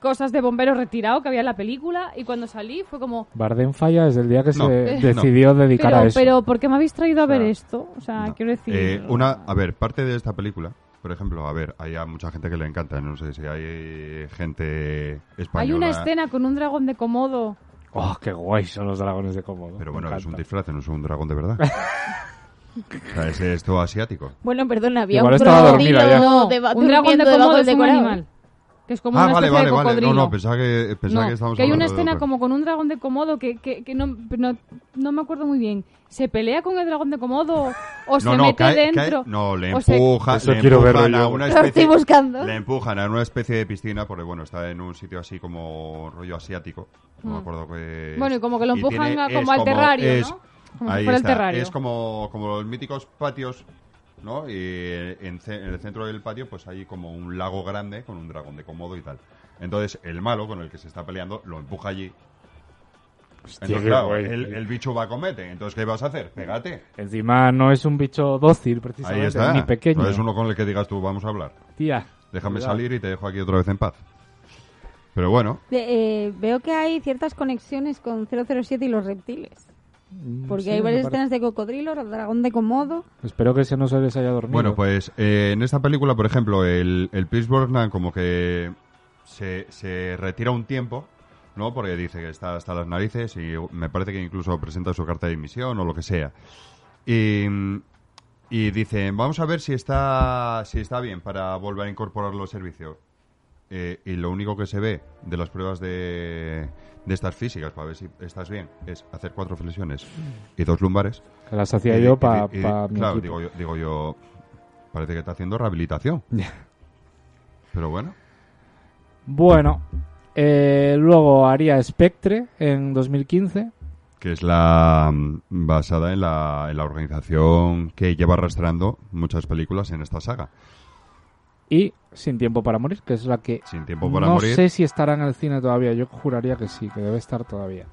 cosas de bomberos retirado que había en la película. Y cuando salí fue como, Bardem falla desde el día que No, se eh, decidió dedicar pero, a eso. pero ¿por qué me habéis traído a O sea, ver esto? O sea, No. quiero decir... Eh, una, a ver, parte de esta película, por ejemplo, a ver, hay a mucha gente que le encanta, no sé si hay gente española. Hay una escena con un dragón de Komodo. Oh, qué guay son los dragones de Komodo. Pero Me bueno, es un disfraz, no es un dragón de verdad. (laughs) o sea, es esto asiático. Bueno, perdón, había Igual un estaba dormida ya. Un dragón de Komodo es un animal. Que es como Ah, una vale, especie vale, de vale. cocodrilo. No, no, pensaba que, pensaba No, que estábamos que hay una escena otro. como con un dragón de Komodo que, que, que no, no, no me acuerdo muy bien. ¿Se pelea con el dragón de Komodo o se mete cae- dentro? cae- no, le se- empuja, Eso le quiero empujan verlo a una Lo estoy especie, buscando. le empujan a una especie de piscina porque bueno, está en un sitio así como rollo asiático. No me Mm. acuerdo que es. Bueno, y como que lo empujan tiene- a- como al terrario, es- ¿no? Como si ahí fuera el está, terrario. Es como, como los míticos patios, ¿no? Y en, el centro del patio pues hay como un lago grande con un dragón de Komodo y tal. Entonces el malo con el que se está peleando lo empuja allí. Hostia, Entonces, claro, guay. el, el bicho va a comete. Entonces, ¿qué vas a hacer? Pégate. Encima no es un bicho dócil, Ahí precisamente, está. ni pequeño. No es uno con el que digas tú, vamos a hablar. Tía. Déjame cuidado. salir y te dejo aquí otra vez en paz. Pero bueno, eh, veo que hay ciertas conexiones con 007 y los reptiles. Mm, Porque sí, hay varias escenas de cocodrilo, dragón de Komodo. Espero que ese no se les haya dormido. bueno, pues eh, en esta película, por ejemplo, el, el Pierce Brosnan como que se, se retira un tiempo, ¿no? Porque dice que está hasta las narices y me parece que incluso presenta su carta de dimisión o lo que sea. Y, y dice, vamos a ver si está, si está bien para volver a incorporarlo al servicio. Eh, y lo único que se ve de las pruebas de, de estas físicas para ver si estás bien es hacer cuatro flexiones y dos lumbares. que las hacía Y- yo para Claro, equipo. digo yo, digo yo, parece que está haciendo rehabilitación. (laughs) Pero bueno, Bueno, eh, luego haría Spectre en 2015. que es la mm, basada en la, en la organización que lleva arrastrando muchas películas en esta saga. Y Sin Tiempo para Morir, que es la que Sin tiempo para no morir. sé si estará en el cine todavía. Yo juraría que sí, que debe estar todavía.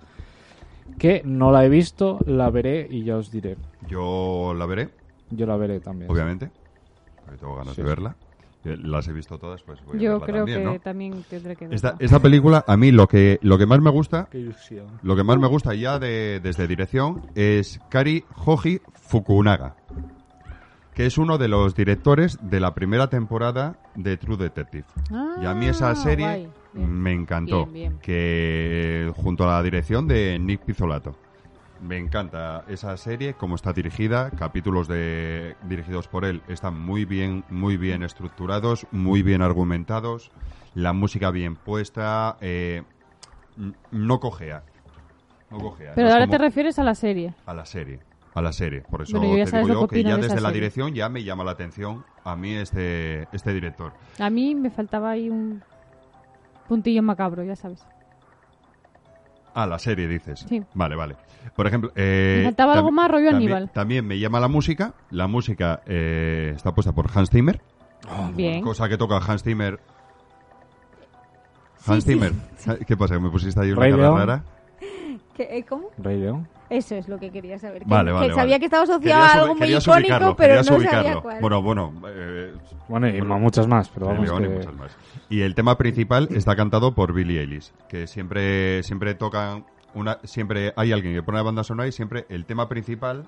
Que no la he visto, la veré y ya os diré. Yo la veré, Yo la veré también. obviamente. porque tengo ganas Sí, de sí. verla. Eh, Las he visto todas, pues voy a Yo verla creo también, que ¿no? también tendré que verla. Esta, esta película, a mí lo que, lo que más me gusta, Qué ilusión. lo que más me gusta ya de, desde dirección es Kari Hoji Fukunaga, que es uno de los directores de la primera temporada de True Detective. y a mí esa Ah, serie guay. Me encantó, Bien, bien. que junto a la dirección de Nick Pizzolato. Me encanta esa serie, cómo está dirigida, capítulos de, dirigidos por él están muy bien, muy bien estructurados, muy bien argumentados, la música bien puesta, eh, no cojea. No cojea. Pero no ahora como- te refieres a la serie. a la serie. A la serie. Por eso Bueno, te digo yo que ya desde la serie. dirección ya me llama la atención a mí este, este director. A mí me faltaba ahí un puntillo macabro, ya sabes. Ah, la serie dices. Sí. Vale, vale. Por ejemplo... eh, Me faltaba algo más rollo también, Aníbal. También me llama la música. La música eh, está puesta por Hans Zimmer. Bien. Cosa que toca Hans Zimmer. Sí, Hans sí. Zimmer. (laughs) ¿Qué pasa? ¿Que me pusiste ahí una Rey cara León. rara? ¿Qué- eh, ¿Cómo? Rey León. Eso es lo que quería saber. Que- Vale, que vale, sabía vale. que estaba asociado Querías a algo muy icónico, pero no ubicarlo. sabía cuál. Bueno, bueno. eh, Bueno, y muchas más, pero vamos León y que... muchas más. Y el tema principal está cantado por Billie Eilish, que siempre siempre tocan una siempre hay alguien que pone la banda sonora y siempre el tema principal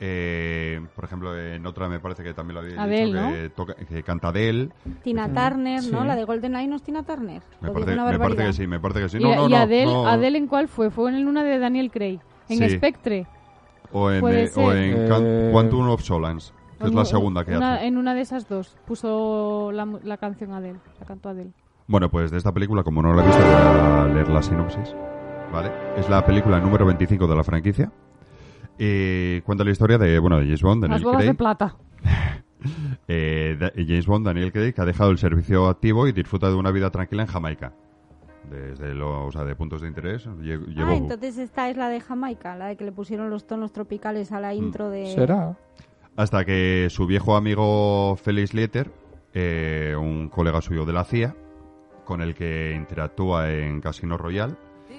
eh, por ejemplo en otra me parece que también lo había Adele, dicho ¿no? que, toca, que canta Adele Tina Turner, ¿no? Sí. La de GoldenEye no es Tina Turner. me ¿O parece, me parece que sí me parece que sí y no no y Adele, no. Adele en cuál fue? Fue en el una de Daniel Craig. En Sí. Spectre. o en, puede eh, o en Eh, Quantum of Solace que es En la segunda que una- hace En una de esas dos puso la, la canción Adele. La cantó Adele. Bueno, pues de esta película, como no la he visto, voy a leer la sinopsis. ¿Vale? Es la película número 25 de la franquicia. Y cuenta la historia de, bueno, de James Bond, Las Daniel bodas de Craig. plata. (laughs) Eh, da- James Bond, Daniel Craig, que ha dejado el servicio activo y disfruta de una vida tranquila en Jamaica. Desde los, o sea, de puntos de interés. lle- Llevo, Ah, entonces esta es la de Jamaica, la de que le pusieron los tonos tropicales a la Mm. intro de... ¿Será? Hasta que su viejo amigo Felix Leiter, eh, un colega suyo de la CIA, con el que interactúa en Casino Royale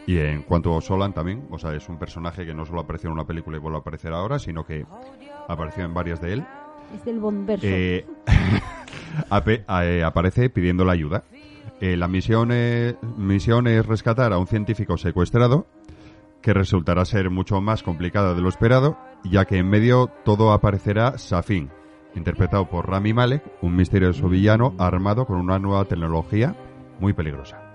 y en Quantum of Solan también. O sea, es un personaje que no solo apareció en una película y vuelve a aparecer ahora, sino que apareció en varias de él. Es del. Eh, (laughs) eh, aparece pidiendo la ayuda. Eh, la misión, eh, misión es rescatar a un científico secuestrado que resultará ser mucho más complicada de lo esperado, ya que en medio todo aparecerá Safin, interpretado por Rami Malek, un misterioso villano armado con una nueva tecnología muy peligrosa.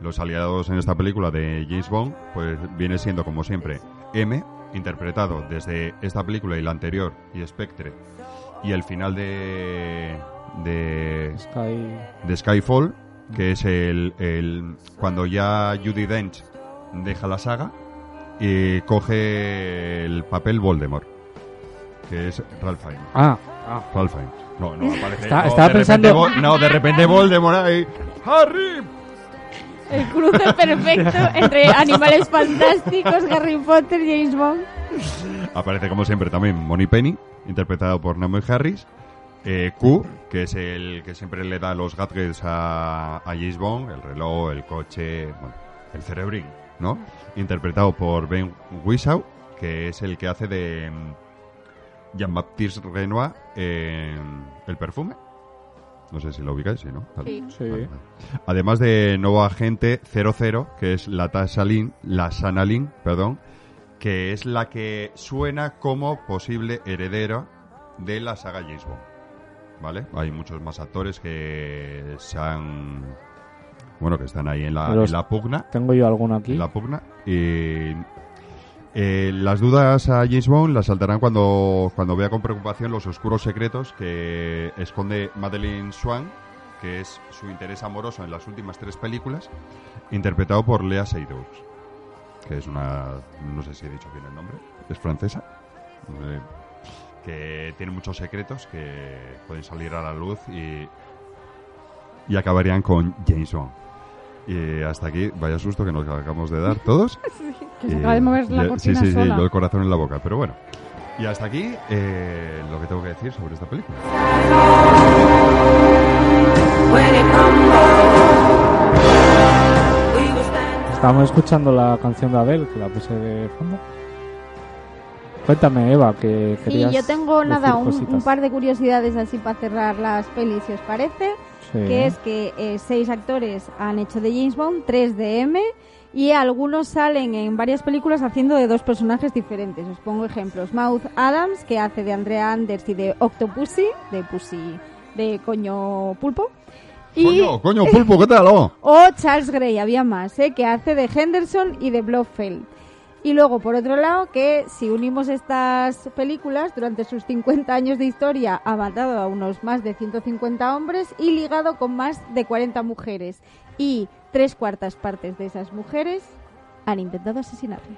Los aliados en esta película de James Bond, pues viene siendo como siempre M, interpretado desde esta película y la anterior, y Spectre, y el final de, de, Sky... de Skyfall, que es el, el cuando ya Judy Dench deja la saga y coge el papel Voldemort, que es Ralph Fiennes. Ah, ah. Ralph Fiennes. No, no aparece. Está- no, estaba de pensando- repente no, de repente Voldemort ahí. ¡Harry! El cruce perfecto entre animales fantásticos, Harry Potter, James Bond. Aparece como siempre también Moni Penny, interpretado por Naomi Harris. Eh, Q, que es el que siempre le da los gadgets a, a James Bond, el reloj, el coche, el cerebrín, ¿no? Interpretado por Ben Whishaw, que es el que hace de mm, Jean-Baptiste Renoir en El perfume. No sé si lo ubicáis, ¿sí, no? Sí. Sí. Vale, vale. Además de nuevo agente 00, que es la Tasalin, la Sanalin, perdón, que es la que suena como posible heredera de la saga James Bond. ¿Vale? Hay muchos más actores que se han. Bueno, que están ahí en la, Los- en la pugna. Tengo yo alguno aquí. En la pugna. Y. eh, las dudas a James Bond las saltarán cuando, cuando vea con preocupación los oscuros secretos que esconde Madeleine Swan, que es su interés amoroso en las últimas tres películas, interpretado por Lea Seydoux, que es una... no sé si he dicho bien el nombre, es francesa, eh, que tiene muchos secretos que pueden salir a la luz y, y acabarían con James Bond. Y hasta aquí, vaya susto que nos acabamos de dar todos. (laughs) Que se Y- acaba de mover la cortina Sí, sí, sí, yo el corazón en la boca, pero bueno. Y hasta aquí eh, lo que tengo que decir sobre esta película. Estábamos escuchando la canción de Adele, que la puse de fondo. Cuéntame, Eva, que Sí, querías yo tengo nada, un par de curiosidades así para cerrar las pelis, si os parece. Sí. Que es que eh, seis actores han hecho de James Bond, tres de M, y algunos salen en varias películas haciendo de dos personajes diferentes. Os pongo ejemplos. Mouth Adams, que hace de Andrea Anders y de Octopussy, de Pussy, de coño pulpo. Y, Coño, (laughs) coño, pulpo, ¿qué tal? oh? o Charles Gray, había más, ¿eh? que hace de Henderson y de Blofeld. Y luego, por otro lado, que si unimos estas películas, durante sus 50 años de historia ha matado a unos más de 150 hombres y ligado con más de 40 mujeres. Y tres cuartas partes de esas mujeres han intentado asesinarle.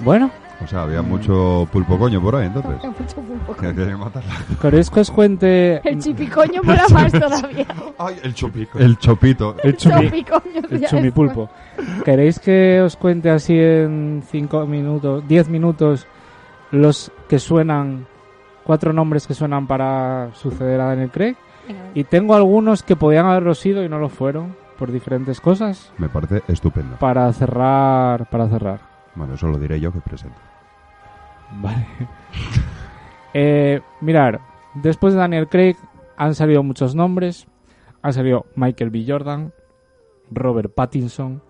Bueno, O sea, había mucho pulpo coño por ahí, entonces. Mucho pulpo. Había matarla. ¿queréis que os cuente El chipicoño mola (laughs) más todavía. Ay, el chopito. El chopito. el Chopicoño, el chumipulpo? ¿Queréis que os cuente así en 5 minutos, 10 minutos, los que suenan, cuatro nombres que suenan para suceder a Daniel Craig? Y tengo algunos que podían haberlo sido y no lo fueron por diferentes cosas. Me parece estupendo. Para cerrar, para cerrar. Bueno, eso lo diré yo que presento. Vale. (laughs) eh, mirar, después de Daniel Craig han salido muchos nombres. Ha salido Michael B. Jordan, Robert Pattinson.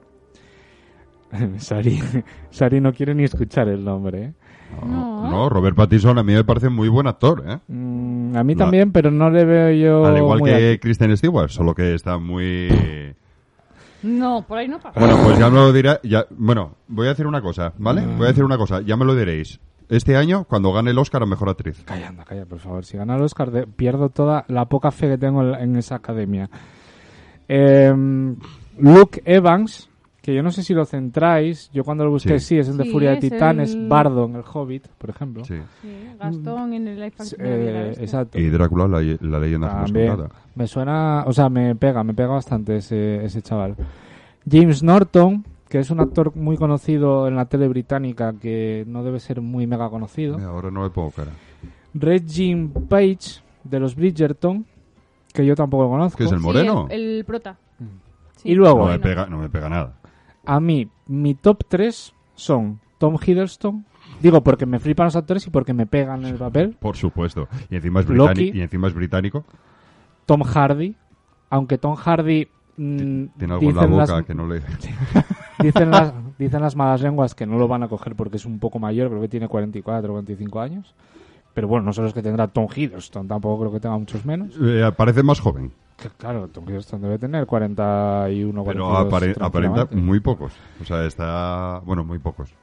(laughs) Sari, Sari no quiere ni escuchar el nombre. ¿eh? No, Robert Pattinson a mí me parece muy buen actor, ¿eh? Mm, a mí No. también, pero no le veo yo. Al igual muy que aquí. Kristen Stewart, solo que está muy... No, por ahí no pasa. Bueno, pues ya me lo dirá... Ya... Bueno, voy a decir una cosa, ¿vale? Voy a decir una cosa, ya me lo diréis. Este año, cuando gane el Oscar a Mejor Actriz. Calla, anda, calla, por favor. Si gana el Oscar, de- pierdo toda la poca fe que tengo en esa academia. Em, Luke Evans, que yo no sé si lo centráis. Yo cuando lo busqué, Sí. sí, es el de Sí, Furia de es Titanes, el- Bardo en el Hobbit, por ejemplo. Sí. Sí, Gastón en el Life eh, exacto. Y Drácula, la, la leyenda También. Me suena, o sea, me pega, me pega bastante ese, ese chaval. James Norton, que es un actor muy conocido en la tele británica, que no debe ser muy mega conocido. Mira, Ahora no le pongo cara. Regine Page, de los Bridgerton, que yo tampoco conozco. ¿Qué es el Sí, moreno? el, el prota. Mm. Sí, Y luego- No me, bueno. pega, no me pega nada. A mí, mi top 3 son Tom Hiddleston. Digo, porque me flipan los actores y porque me pegan el papel. Por supuesto. Y encima es, británico y encima es británico. Tom Hardy. Aunque Tom Hardy... mm, Tiene algo en la boca las- que no le... (laughs) Dicen las, dicen las malas lenguas que no lo van a coger porque es un poco mayor, creo que tiene 44 o 25 años. Pero bueno, no son los que tendrá Tom Hiddleston, tampoco creo que tenga muchos menos. Eh, parece más joven. Que, claro, Tom Hiddleston debe tener 41, 42, Pero apare- aparenta muy pocos. O sea, está... Bueno, muy pocos.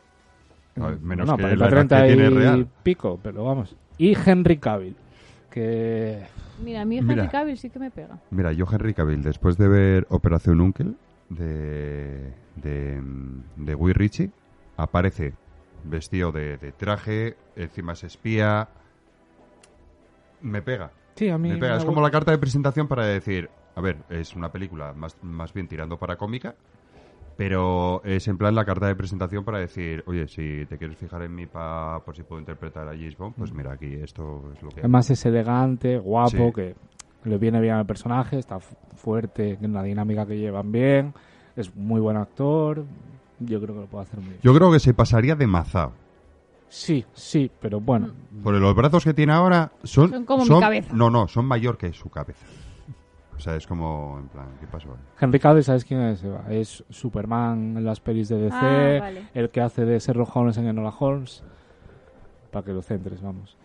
A ver, menos no, que la edad 30 que tiene y real. pico, pero vamos. Y Henry Cavill, que... Mira, a mí Mira. Henry Cavill sí que me pega. Mira, yo Henry Cavill, después de ver Operación Uncle de, de, de Guy Ritchie, aparece vestido de, de traje, encima es espía. Me pega, Sí, a mí me pega. me Es como la carta de presentación para decir, a ver, es una película más, más bien tirando para cómica, pero es en plan la carta de presentación para decir, oye, si te quieres fijar en mí pa- por si puedo interpretar a James Bond, pues mira, aquí esto es lo que... hay. Además es elegante, guapo, Sí. que le viene bien al personaje, está fu- fuerte, en la dinámica que llevan bien, es muy buen actor, yo creo que lo puede hacer muy bien. Yo creo que se pasaría de mazao. Sí, sí, pero bueno, Por los brazos que tiene ahora son... Son como mi cabeza. No, no, son mayor que su cabeza. O sea, es como, en plan, ¿qué pasó? Henry Cavill, ¿sabes quién es? Eva? Es Superman en las pelis de DC, Ah, vale. el que hace de Sherlock Holmes en Enola Holmes, para que lo centres, vamos.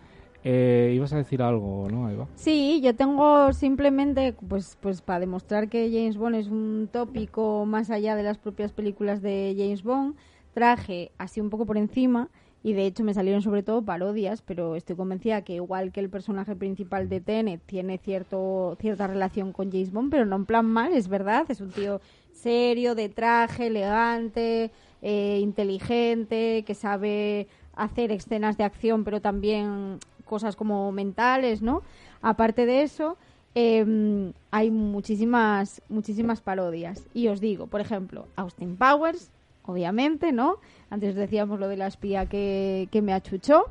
Eh, ibas a decir algo, ¿no, Eva? Sí, yo tengo simplemente, pues, pues para demostrar que James Bond es un tópico más allá de las propias películas de James Bond, traje así un poco por encima y de hecho me salieron sobre todo parodias, pero estoy convencida que igual que el personaje principal de Tenet tiene cierto cierta relación con James Bond, pero no en plan mal, es verdad, es un tío serio, de traje, elegante, eh, inteligente, que sabe hacer escenas de acción, pero también cosas como mentales, ¿no? Aparte de eso, eh, hay muchísimas, muchísimas parodias. Y os digo, por ejemplo, Austin Powers, obviamente, ¿no? Antes decíamos lo de la espía que, que me achuchó.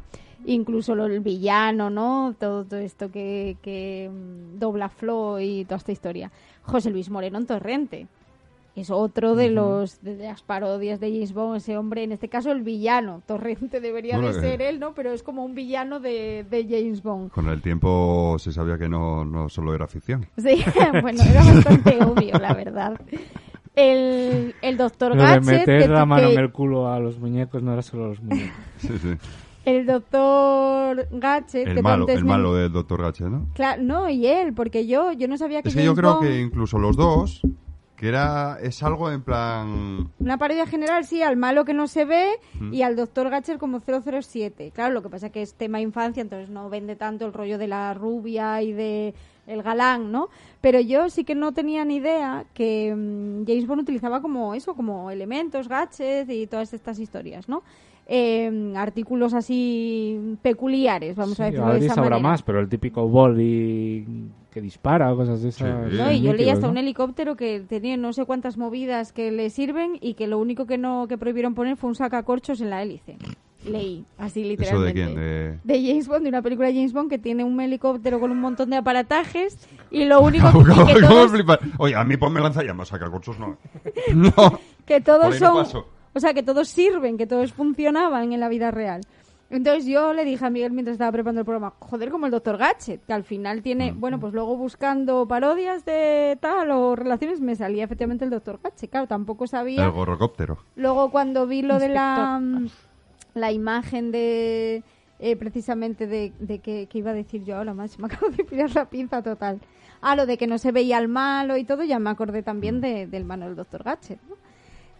Incluso lo, el villano, ¿no? Todo, todo esto que, que mm, dobla Flo y toda esta historia. José Luis Moreno en Torrente. es otro de los de las parodias de James Bond, ese hombre, en este caso el villano. Torrente debería Bueno, de ser él, ¿no? Pero es como un villano de, de James Bond. Con el tiempo se sabía que no, no solo era ficción. Sí, (laughs) bueno, era (laughs) bastante obvio, la verdad. El, el doctor Lo de Gadget, meter que- la mano que- en el culo a los muñecos no era solo a los muñecos. (laughs) Sí, sí. el doctor Gadget, El malo, el me- malo del Dr. Gache, ¿no? Claro, no, y él, porque yo, yo no sabía que Es que yo creo Bond- que incluso los dos, que era es algo en plan... Una parodia general, sí, al malo que no se ve Mm. y al doctor Gatcher como 007. Claro, lo que pasa que es tema infancia, entonces no vende tanto el rollo de la rubia y de el galán, ¿no? Pero yo sí que no tenía ni idea que mm, James Bond utilizaba como eso, como elementos, gadgets y todas estas historias, ¿no? Eh, artículos así peculiares, vamos a decirlo de esa sabrá manera. más, pero el típico boli que dispara o cosas de esas. Sí. No, y yo leí hasta ¿no? un helicóptero que tenía no sé cuántas movidas que le sirven y que lo único que no que prohibieron poner fue un sacacorchos en la hélice. Leí, así ¿Eso de literalmente. quién? De... De James Bond, de una película de James Bond que tiene un helicóptero con un montón de aparatajes y lo único (laughs) ¿Cómo, que, cómo- que todos? Oye, a mí ponme lanzallamas, corchos, no. (laughs) No. que todos no son, paso. o sea, que todos sirven, que todos funcionaban en la vida real. Entonces yo le dije a Miguel mientras estaba preparando el programa, joder, como el Dr. Gadget, que al final tiene, Mm. bueno, pues luego buscando parodias de tal o relaciones me salía efectivamente el Dr. Gadget. Claro, tampoco sabía. El gorrocóptero. Luego cuando vi lo de la, la imagen de eh, precisamente de, de que, que iba a decir yo ahora más, (laughs) me acabo de pillar la pinza total. Ah, lo de que no se veía al malo y todo, ya me acordé Mm. también de, del mano del. Gadget, ¿no?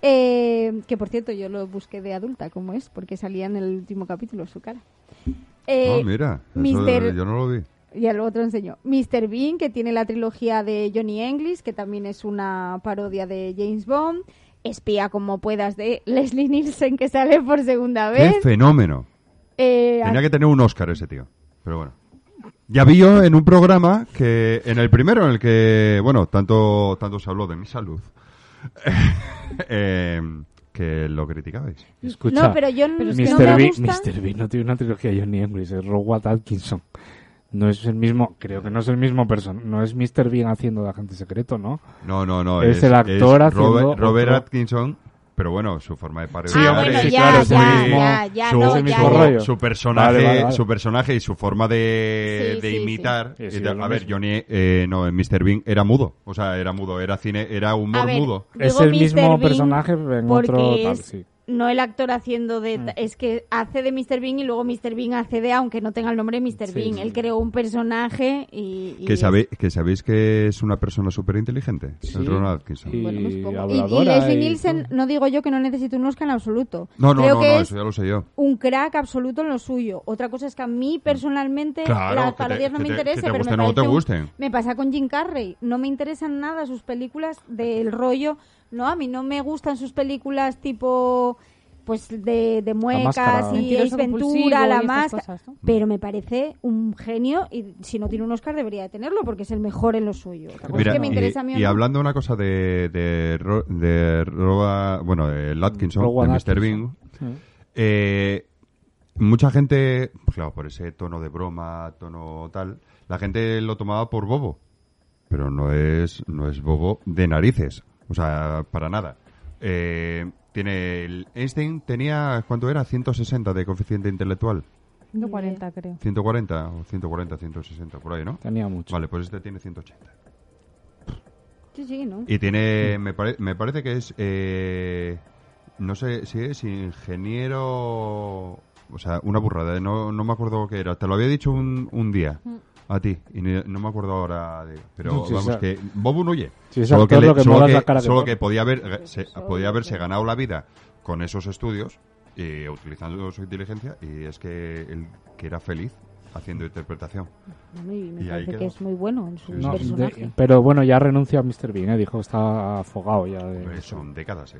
Eh, que por cierto yo lo busqué de adulta, como es, porque salía en el último capítulo su cara. Eh, ah, mira. Mr. yo no lo vi. ya luego te lo enseño. Mr. Bean, que tiene la trilogía de Johnny English, que también es una parodia de James Bond. Espía como puedas de Leslie Nielsen, que sale por segunda ¡Qué vez. fenómeno! Eh, Tenía que tener un Oscar ese tío. Pero bueno. Ya vi yo en un programa que, en el primero en el que, bueno, tanto, tanto se habló de mi salud, (laughs) eh, que lo criticabais. Escucha, no, pero yo Pero es no que Mr. me gusta. Mr. Bean no tiene una trilogía de Johnny English, es Robert Atkinson. No es el mismo, creo que no es el mismo persona, no es Mr. Bean haciendo de agente secreto, ¿no? No, no, no. Es el actor haciendo Robert, Robert otro. Atkinson, pero bueno, su forma de parecer. Sí, ah, bueno, sí, ya, claro, es el ya, mismo- ya, su, no, es el ya, su personaje, Vale, vale, vale. su personaje y su forma de, Sí, de imitar. Es a ver. Johnny, eh, no, en Mr. Bean era mudo. O sea, era mudo, era cine, era humor A ver, mudo. Es el Mr. mismo Bean personaje en otro tal, es sí. No el actor haciendo de... Mm. Es que hace de Mr. Bean y luego Mr. Bean hace de, aunque no tenga el nombre de Mr. Sí, Bean. sí. Él creó un personaje y... y Que, sabe, que sabéis que es una persona súper inteligente, Sí. el Ronald Atkinson. Y Bueno, Leslie y Nielsen, no digo yo que no necesite un Oscar en absoluto. No, no, Creo no, que no, es eso ya lo sé yo. un crack absoluto en lo suyo. Otra cosa es que a mí personalmente Claro, las parodias no me interesan, te pero me no te gusten. Me pasa con Jim Carrey. No me interesan nada sus películas del rollo. No, a mí no me gustan sus películas tipo pues de, de muecas Máscara. y Ace Ventura, y la máscara. cosas, ¿no? Pero me parece un genio y si no tiene un Oscar debería de tenerlo porque es el mejor en lo suyo. Mira, es que me y, interesa a mí y no. hablando una cosa de de, Ro- de Roba- bueno, de Atkinson, Rowan de Mr. Sí. eh, mucha gente, claro, por ese tono de broma, tono tal, la gente lo tomaba por bobo, pero no es no es bobo de narices, o sea, para nada. Eh, tiene el Einstein tenía cuánto era 160 de coeficiente intelectual, 140 creo. 140 o 140, 160 por ahí, ¿no? Tenía mucho. Vale, pues este tiene 180. Sí, sí, ¿no? Y tiene, me, pare- me parece que es, eh, no sé si es ingeniero, o sea, una burrada, eh, no, no me acuerdo qué era. Te lo había dicho un, un día a ti y ni- no me acuerdo ahora, de- pero Sí, vamos esa- que Bobo no huye. Sí, solo que, lo que solo que- la cara que solo que podía haber, eh, se- podía haberse ganado la vida con esos estudios y utilizando su inteligencia y es que él que era feliz haciendo interpretación. Bueno, y me Y parece que es muy bueno en su No, personaje. de- pero bueno, ya renunció a Mr. Bean, ¿eh? dijo que está afogado ya. De, Hombre, son décadas, ¿eh?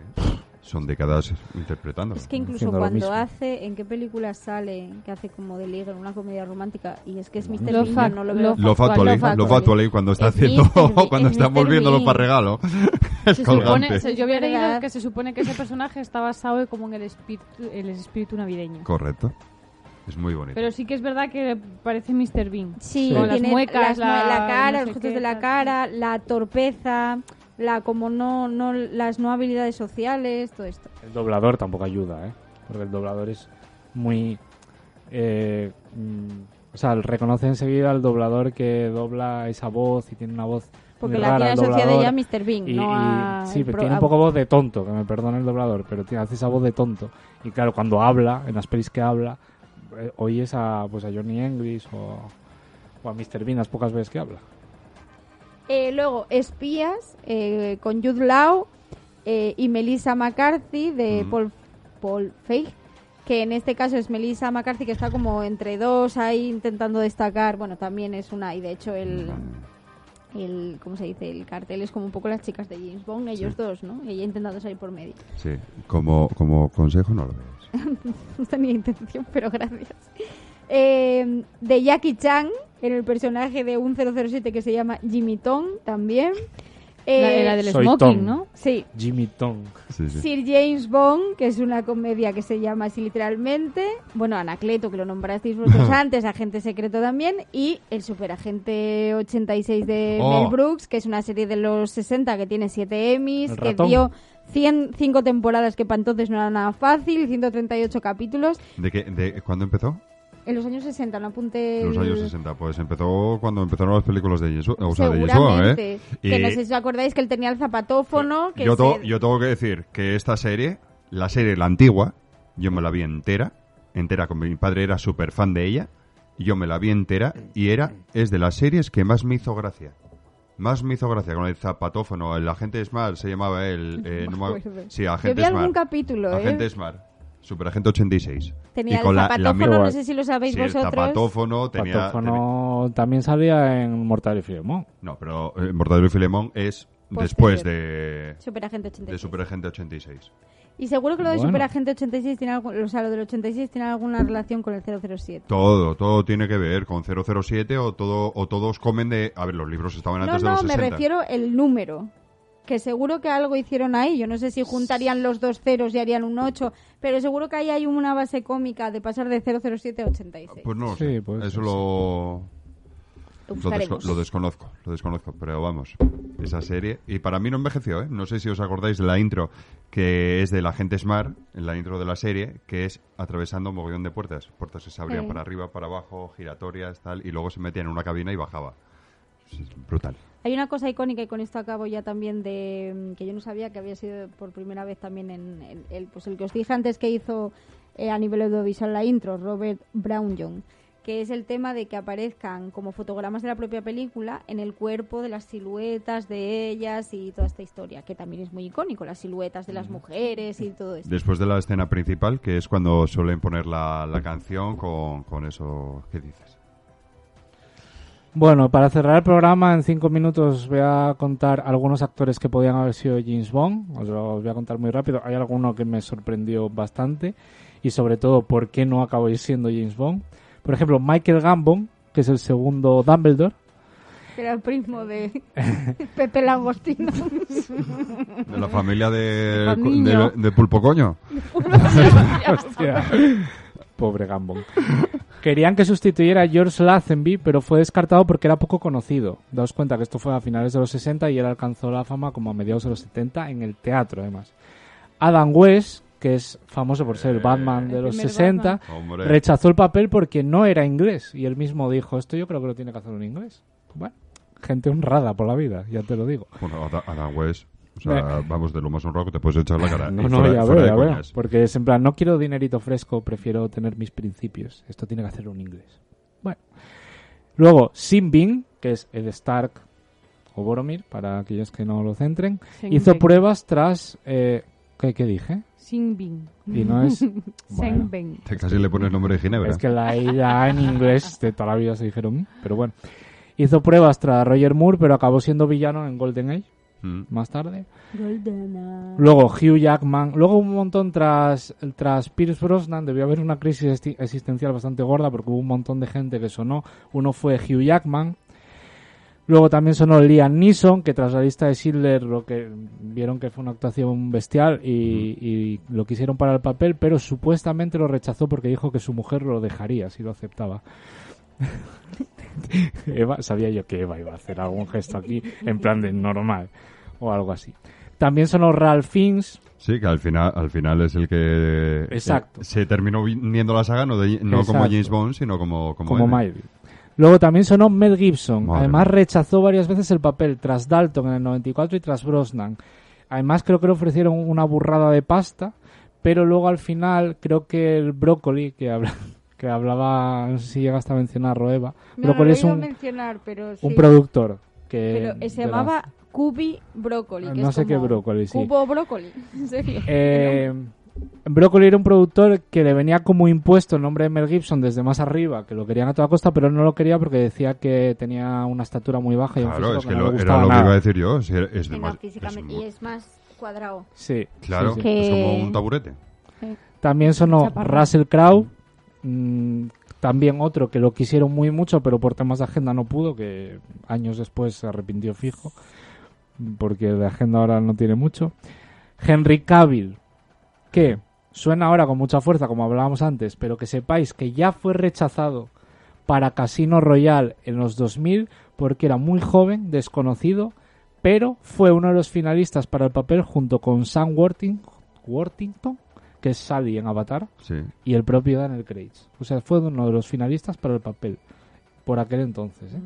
Son décadas interpretando. Es que incluso lo cuando hace, ¿en qué película sale que hace como de liga en una comedia romántica? Y es que es Mr. Bean, no lo veo. Love Actually, cuando está Es haciendo, Mr. (laughs) Cuando es está Mr. volviéndolo Bean. para regalo, (laughs) es Se colgante. supone, se- yo había leído que se supone que ese personaje está basado como en el espíritu, el espíritu navideño. Correcto. Es muy bonito. Pero sí que es verdad que parece Mr. Bean. Sí, Con las tiene muecas, la, la- cara, no los sé gestos qué, de la cara, la torpeza. La como no, no las no habilidades sociales, todo esto. El doblador tampoco ayuda, ¿eh? Porque el doblador es muy... eh, mm, o sea, reconoce enseguida al doblador que dobla esa voz y tiene una voz Porque muy la rara tiene asociada ya a Mr. Bean, Y- no y- sí, pero tiene un poco voz de tonto, que me perdone el doblador, pero tiene, hace esa voz de tonto. Y claro, cuando habla, en las pelis que habla, eh, oyes a, pues a Johnny English o, o a Mr. Bean las pocas veces que habla. Eh, luego, Espías, eh, con Jude Law eh, y Melissa McCarthy de Mm. Paul, Paul Feig, que en este caso es Melissa McCarthy que está como entre dos ahí intentando destacar. Bueno, también es una, y de hecho el, el ¿cómo se dice? El cartel es como un poco las chicas de James Bond, ellos dos, ¿no? Ella intentando salir por medio. Sí, como, como consejo no lo veas. (laughs) no tenía intención, pero gracias. Eh, de Jackie Chan, en el personaje de un 007 que se llama Jimmy Tong, también. La, Eh, la del Soy smoking, Tom. ¿no? Sí, Jimmy Tong. Sí, sí. Sir James Bond, que es una comedia que se llama así literalmente. Bueno, Anacleto, que lo nombrasteis vosotros (clears throat) antes, Agente Secreto también. Y El Superagente 86 de Oh. Mel Brooks, que es una serie de los 60 que tiene 7 Emmys, que dio 105 temporadas, que para entonces no era nada fácil, 138 capítulos. ¿De, qué, de cuándo empezó? En los años 60, no apunte... En los años 60. Pues empezó cuando empezaron las películas de Bond, o sea, de Seguramente. ¿eh? Que Y- no sé si os acordáis que él tenía el zapatófono. Que yo, se- yo tengo que decir que esta serie, la serie, la antigua, yo me la vi entera, entera, como mi padre era súper fan de ella, yo me la vi entera, y era, es de las series que más me hizo gracia. Más me hizo gracia con el zapatófono, el agente Smart se llamaba él. eh, (laughs) No me sí, Yo agente vi algún Smart. capítulo, ¿eh? Agente Smart. Superagente 86. Tenía Y el con la- la zapatófono, mi- no sé si lo sabéis Sí, el vosotros. zapatófono tenía... Patófono también salía en Mortal y Filemón. No, pero eh, Mortadelo y Filemón es Posterior. después de, Superagente 86. de Superagente 86. Y seguro que lo de Bueno. Superagente 86 tiene algo, o sea, lo del 86 tiene alguna relación con el 007. Todo, todo tiene que ver con 007 o todo o todos comen de... A ver, los libros estaban No, antes de no, los me 60. refiero el número. Que seguro que algo hicieron ahí. Yo no sé si juntarían los dos ceros y harían un 8, pero seguro que ahí hay una base cómica de pasar de 007 a 86. Pues no Sí, pues, Eso sí. lo, Lo desco- desconozco, lo desconozco, pero vamos, esa serie. Y para mí no envejeció, ¿eh? No sé si os acordáis de la intro que es del agente Smart, en la intro de la serie, que es atravesando un mogollón de puertas. Puertas que se abrían Sí. para arriba, para abajo, giratorias, tal, y luego se metía en una cabina y bajaba. Es brutal. Hay una cosa icónica y con esto acabo ya también de mm, que yo no sabía que había sido por primera vez también en, en el pues el que os dije antes que hizo eh, a nivel audiovisual la intro Robert Brownjohn que es el tema de que aparezcan como fotogramas de la propia película en el cuerpo de las siluetas de ellas y toda esta historia que también es muy icónico las siluetas de las mujeres y todo esto Después de la escena principal, que es cuando suelen poner la, la canción con, con eso que dices. Bueno, para cerrar el programa, en cinco minutos os voy a contar algunos actores que podían haber sido James Bond. Os lo voy a contar muy rápido. Hay alguno que me sorprendió bastante y sobre todo por qué no acabó siendo James Bond. Por ejemplo, Michael Gambon, que es el segundo Dumbledore. era el primo de (laughs) Pepe Langostino De la familia de, de Pulpo Coño. (laughs) Hostia. Pobre Gambon. Querían que sustituyera a George Lazenby, pero fue descartado porque era poco conocido. Daos cuenta que esto fue a finales de los 60 y él alcanzó la fama como a mediados de los 70 en el teatro, además. Adam West, que es famoso por ser el Eh, Batman de los primer 60, Batman. Hombre. rechazó el papel porque no era inglés. Y él mismo dijo, esto yo creo que lo tiene que hacer un inglés. Bueno, gente honrada por la vida, ya te lo digo. Bueno, Ada- Adam West. O sea, vamos, de lo más honrado que te puedes echar la cara. No, Y no, fuera- ya fuera veo, ya veo. Porque es en plan, no quiero dinerito fresco, prefiero tener mis principios. Esto tiene que hacer un inglés. Bueno. Luego, Simbin, que es Ed Stark o Boromir, para aquellos que no lo centren, hizo pruebas tras... Eh, ¿qué, qué dije? Singbin. Y no es... (laughs) Bueno. Te casi le pones nombre de Ginebra. es que la ella en inglés de toda la vida se dijeron, pero bueno. Hizo pruebas tras Roger Moore, pero acabó siendo villano en Golden Age, Mm. más tarde. Luego Hugh Jackman. Luego un montón tras, tras Pierce Brosnan. Debió haber una crisis existencial bastante gorda porque hubo un montón de gente que sonó. Uno fue Hugh Jackman. Luego también sonó Liam Neeson, que tras la lista de Schindler lo que vieron que fue una actuación bestial y, y lo quisieron para el papel, pero supuestamente lo rechazó porque dijo que su mujer lo dejaría si lo aceptaba. (laughs) Eva, sabía yo que Eva iba a hacer algún gesto aquí en plan de normal. O algo así. También sonó Ralph Fiennes, Sí, que al final, al final es el que Exacto. eh, se terminó viendo la saga no, de- no como Exacto. James Bond, sino como como, como. Luego también sonó Mel Gibson. Madre Además rechazó varias veces el papel tras Dalton en el 94 y tras Brosnan. Además creo que le ofrecieron una burrada de pasta, pero luego al final creo que el Brócoli, que, habla, (laughs) que hablaba, no sé si llegaste a mencionar Roeva, No, no lo es a un, mencionar, pero sí. un productor que... Pero eh, se llamaba Cubi Brócoli. que No es sé qué brócoli, sí. Cubo Brócoli. (laughs) En serio. Eh, Broccoli era un productor que le venía como impuesto el nombre de Mel Gibson desde más arriba, que lo querían a toda costa, pero él no lo quería porque decía que tenía una estatura muy baja y un Claro, físico es que que no lo- le era lo que iba a decir yo. Es, es Venga, demas- físicamente. Y es más cuadrado. Sí, claro, sí, sí. Que- es como un taburete. También sonó Chaparro. Russell Crowe, mm, también otro que lo quisieron muy mucho, pero por temas de agenda no pudo, que años después se arrepintió fijo, porque de agenda ahora no tiene mucho. Henry Cavill, que suena ahora con mucha fuerza, como hablábamos antes, pero que sepáis que ya fue rechazado para Casino Royale en los 2000 porque era muy joven, desconocido, pero fue uno de los finalistas para el papel junto con Sam Worthing- Worthington, que es Sally en Avatar, Sí. y el propio Daniel Craig. O sea, fue uno de los finalistas para el papel por aquel entonces. ¿eh?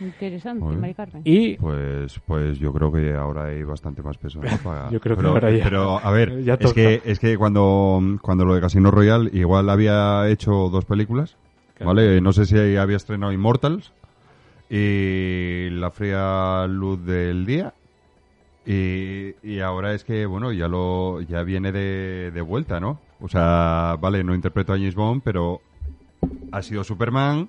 Interesante. Mari Carmen. Y Pues, pues yo creo que ahora hay bastante más peso. ¿no? (laughs) Para- Yo creo que pero, ahora ya- Pero, a ver, ya es que, es que cuando, cuando lo de Casino Royale igual había hecho dos películas, Claro. ¿vale? No sé si había estrenado Immortals y La fría luz del día. Y, y ahora es que, bueno, ya lo ya viene de, de vuelta, ¿no? O sea, vale, no interpreto a James Bond, pero ha sido Superman.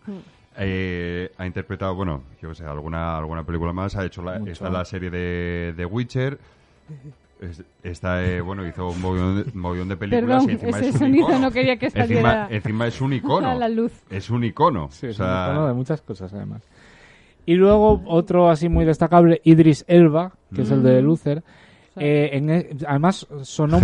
Eh, ha interpretado, bueno, yo sé, alguna, alguna película más. Ha hecho la, está la serie de, de Witcher. Es- Está, eh, bueno, hizo un mogollón de, mogollón de películas Perdón, y encima ese es un sonido icono. no quería que encima, saliera encima es un icono. la luz. Es un icono. Sí, es O sea, un icono de muchas cosas, además. Y luego otro así muy destacable, Idris Elba, que es el de Luther. Eh, en e- además, sonó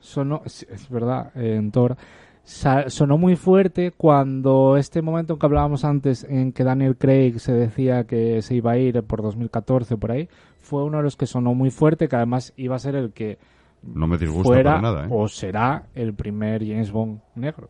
sonó, es verdad, en Thor, sonó muy fuerte cuando este momento en que hablábamos antes, en que Daniel Craig se decía que se iba a ir por 2014 por ahí, fue uno de los que sonó muy fuerte, que además iba a ser el que no me disgusta fuera para nada, ¿eh? o será el primer James Bond negro.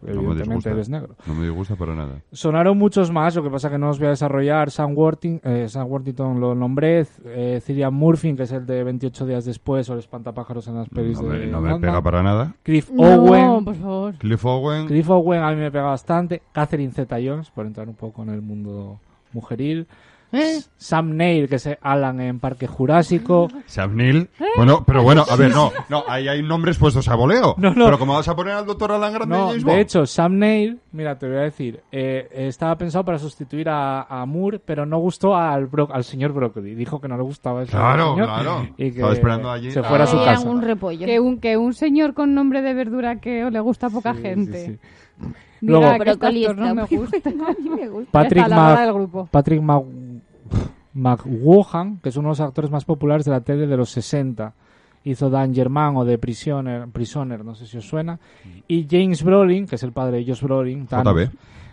Porque No me evidentemente disgusta. él es negro. No me disgusta para nada. Sonaron muchos más, lo que pasa que no os voy a desarrollar. Sam, Worthing, eh, Sam Worthington lo nombré, eh, Cillian Murphy, que es el de 28 días después, o el espantapájaros en las pelis No me, de no me pega para nada. Cliff No, Owen. por favor. Cliff Owen. Cliff Owen a mí me pega bastante. Catherine Zeta-Jones, por entrar un poco en el mundo mujeril. ¿Eh? Sam Neill, que es Alan en Parque Jurásico. Sam Neill. Bueno, pero bueno, a ver, no, no, ahí hay nombres puestos a voleo. No, no. Pero como vas a poner al doctor Alan Grande No, de hecho, Sam Neill, mira, te voy a decir, eh, estaba pensado para sustituir a, a Moore, pero no gustó al, Bro- al señor Broccoli. Dijo que no le gustaba eso. Claro, señor claro. Y que Estaba esperando allí se fuera a su casa. un repollo. Que un, que un señor con nombre de verdura que le gusta a poca Sí, gente. sí, sí. Diga Luego- que este actor no me gusta. bueno, a mí me gusta. Patrick, Mac- del grupo. Patrick Mac- McWohan, que es uno de los actores más populares de la tele de los 60. Hizo Dan German o de Prisoner, Prisoner, no sé si os suena. Y James Brolin, que es el padre de Josh Brolin. Thanos, JB.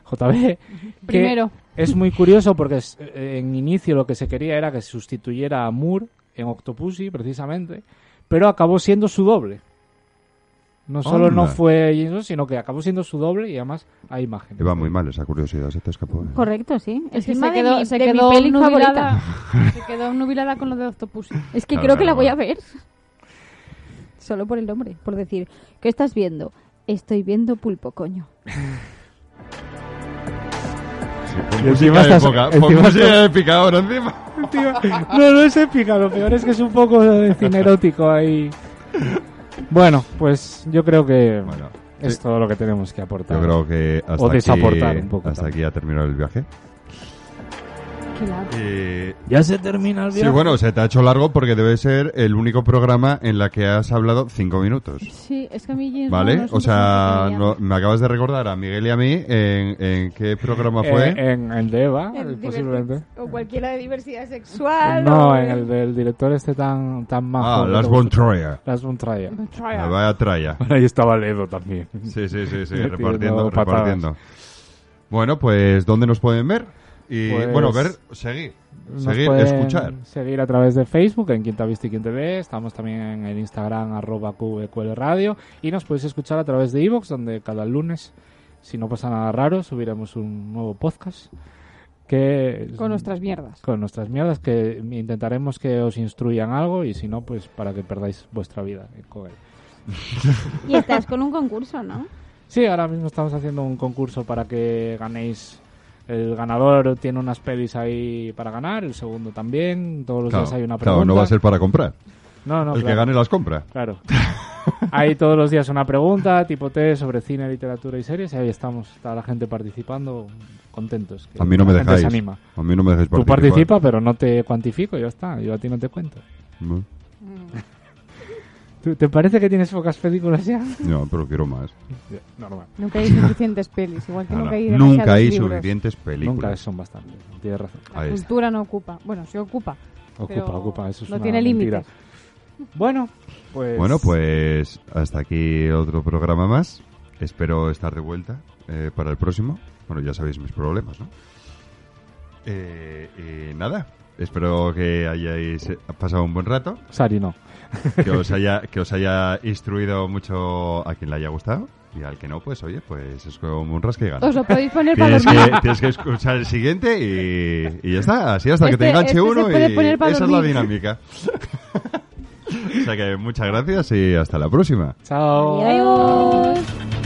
JB. que (laughs) Primero. Es muy curioso porque es- eh, en inicio lo que se quería era que sustituyera a Moore en Octopussy, precisamente, pero acabó siendo su doble. No solo no fue James Bond, sino que acabó siendo su doble y además hay imágenes. Iba muy mal esa curiosidad, se te escapó. ¿eh? Correcto, sí. Es que se quedó, mi- se quedó nubilada, (laughs) se quedó nubilada con lo de Octopus. Es que Claro, creo que la claro, voy a ver. Solo por el nombre, por decir, ¿qué estás viendo? Estoy viendo pulpo, coño. Y encima música estás- época, encima música estás- encima. No, no es épica, lo peor es que es un poco de cine erótico ahí. Bueno, pues yo creo que Bueno, es sí. todo lo que tenemos que aportar. yo creo que hasta O desaportar aquí, un poco hasta también. aquí ha terminado el viaje. Qué largo. Y- Ya se termina el Sí, bueno, se te ha hecho largo porque debe ser el único programa en la que has hablado cinco minutos. Sí, es que a mí James Bond ¿Vale? o sea, no- me acabas de recordar a Miguel y a mí en, en qué programa fue. Eh, en el de Eva, El posiblemente. O cualquiera de diversidad sexual. No, o- en el del director este tan, tan majo. ah, Las Von. Troyer. Las Von llama. La vaya traya. (laughs) Ahí estaba Ledo también. Sí, sí, sí, sí, (laughs) repartiendo, repartiendo. Bueno, pues ¿dónde nos pueden ver? Y Pues- bueno, ver, seguir. Seguir, escuchar. Seguir a través de Facebook, en ha visto y Quien te ve. Estamos también en el Instagram, arroba QVQL Radio. Y nos podéis escuchar a través de Evox, donde cada lunes, si no pasa nada raro, subiremos un nuevo podcast. Que Con nuestras mierdas. con nuestras mierdas, que intentaremos que os instruyan algo y si no, pues para que perdáis vuestra vida con él. Y estás con un concurso, ¿no? Sí, ahora mismo estamos haciendo un concurso para que ganéis. El ganador tiene unas pelis ahí para ganar, el segundo también. Todos los Claro, días hay una claro, pregunta. no va a ser para comprar. No, no, el que claro, gane las compra. Claro. hay todos los días una pregunta, tipo test sobre cine, literatura y series, y ahí estamos, está la gente participando, contentos. que A mí no me dejáis. se anima. A mí no me dejáis Tú participar. participa, pero no te cuantifico, ya está. Yo a ti no te cuento. No, ¿Tú- ¿Te parece que tienes pocas películas ya? No, pero quiero más. Normal. Nunca hay suficientes pelis, igual que No, nunca no. hay Nunca hay libros. suficientes películas. Nunca son bastantes. Tienes razón. La Ahí está. cultura no ocupa. Bueno, sí ocupa. Ocupa, Pero ocupa. Eso es no una tiene mentira. límites. Bueno, pues... Bueno, pues hasta aquí otro programa más. Espero estar de vuelta eh, para el próximo. Bueno, ya sabéis mis problemas, ¿no? Eh, y nada, espero que hayáis pasado un buen rato, Sari no. (laughs) que os haya que os haya instruido mucho a quien le haya gustado y al que no, pues oye, pues es como un rasca y gana. Os lo podéis poner para Tienes dormir. que, tienes que escuchar el siguiente y, y ya está, así hasta que te Este- enganche este uno y para esa es la dinámica. (laughs) o sea que muchas gracias y hasta la próxima. Chao. Adiós.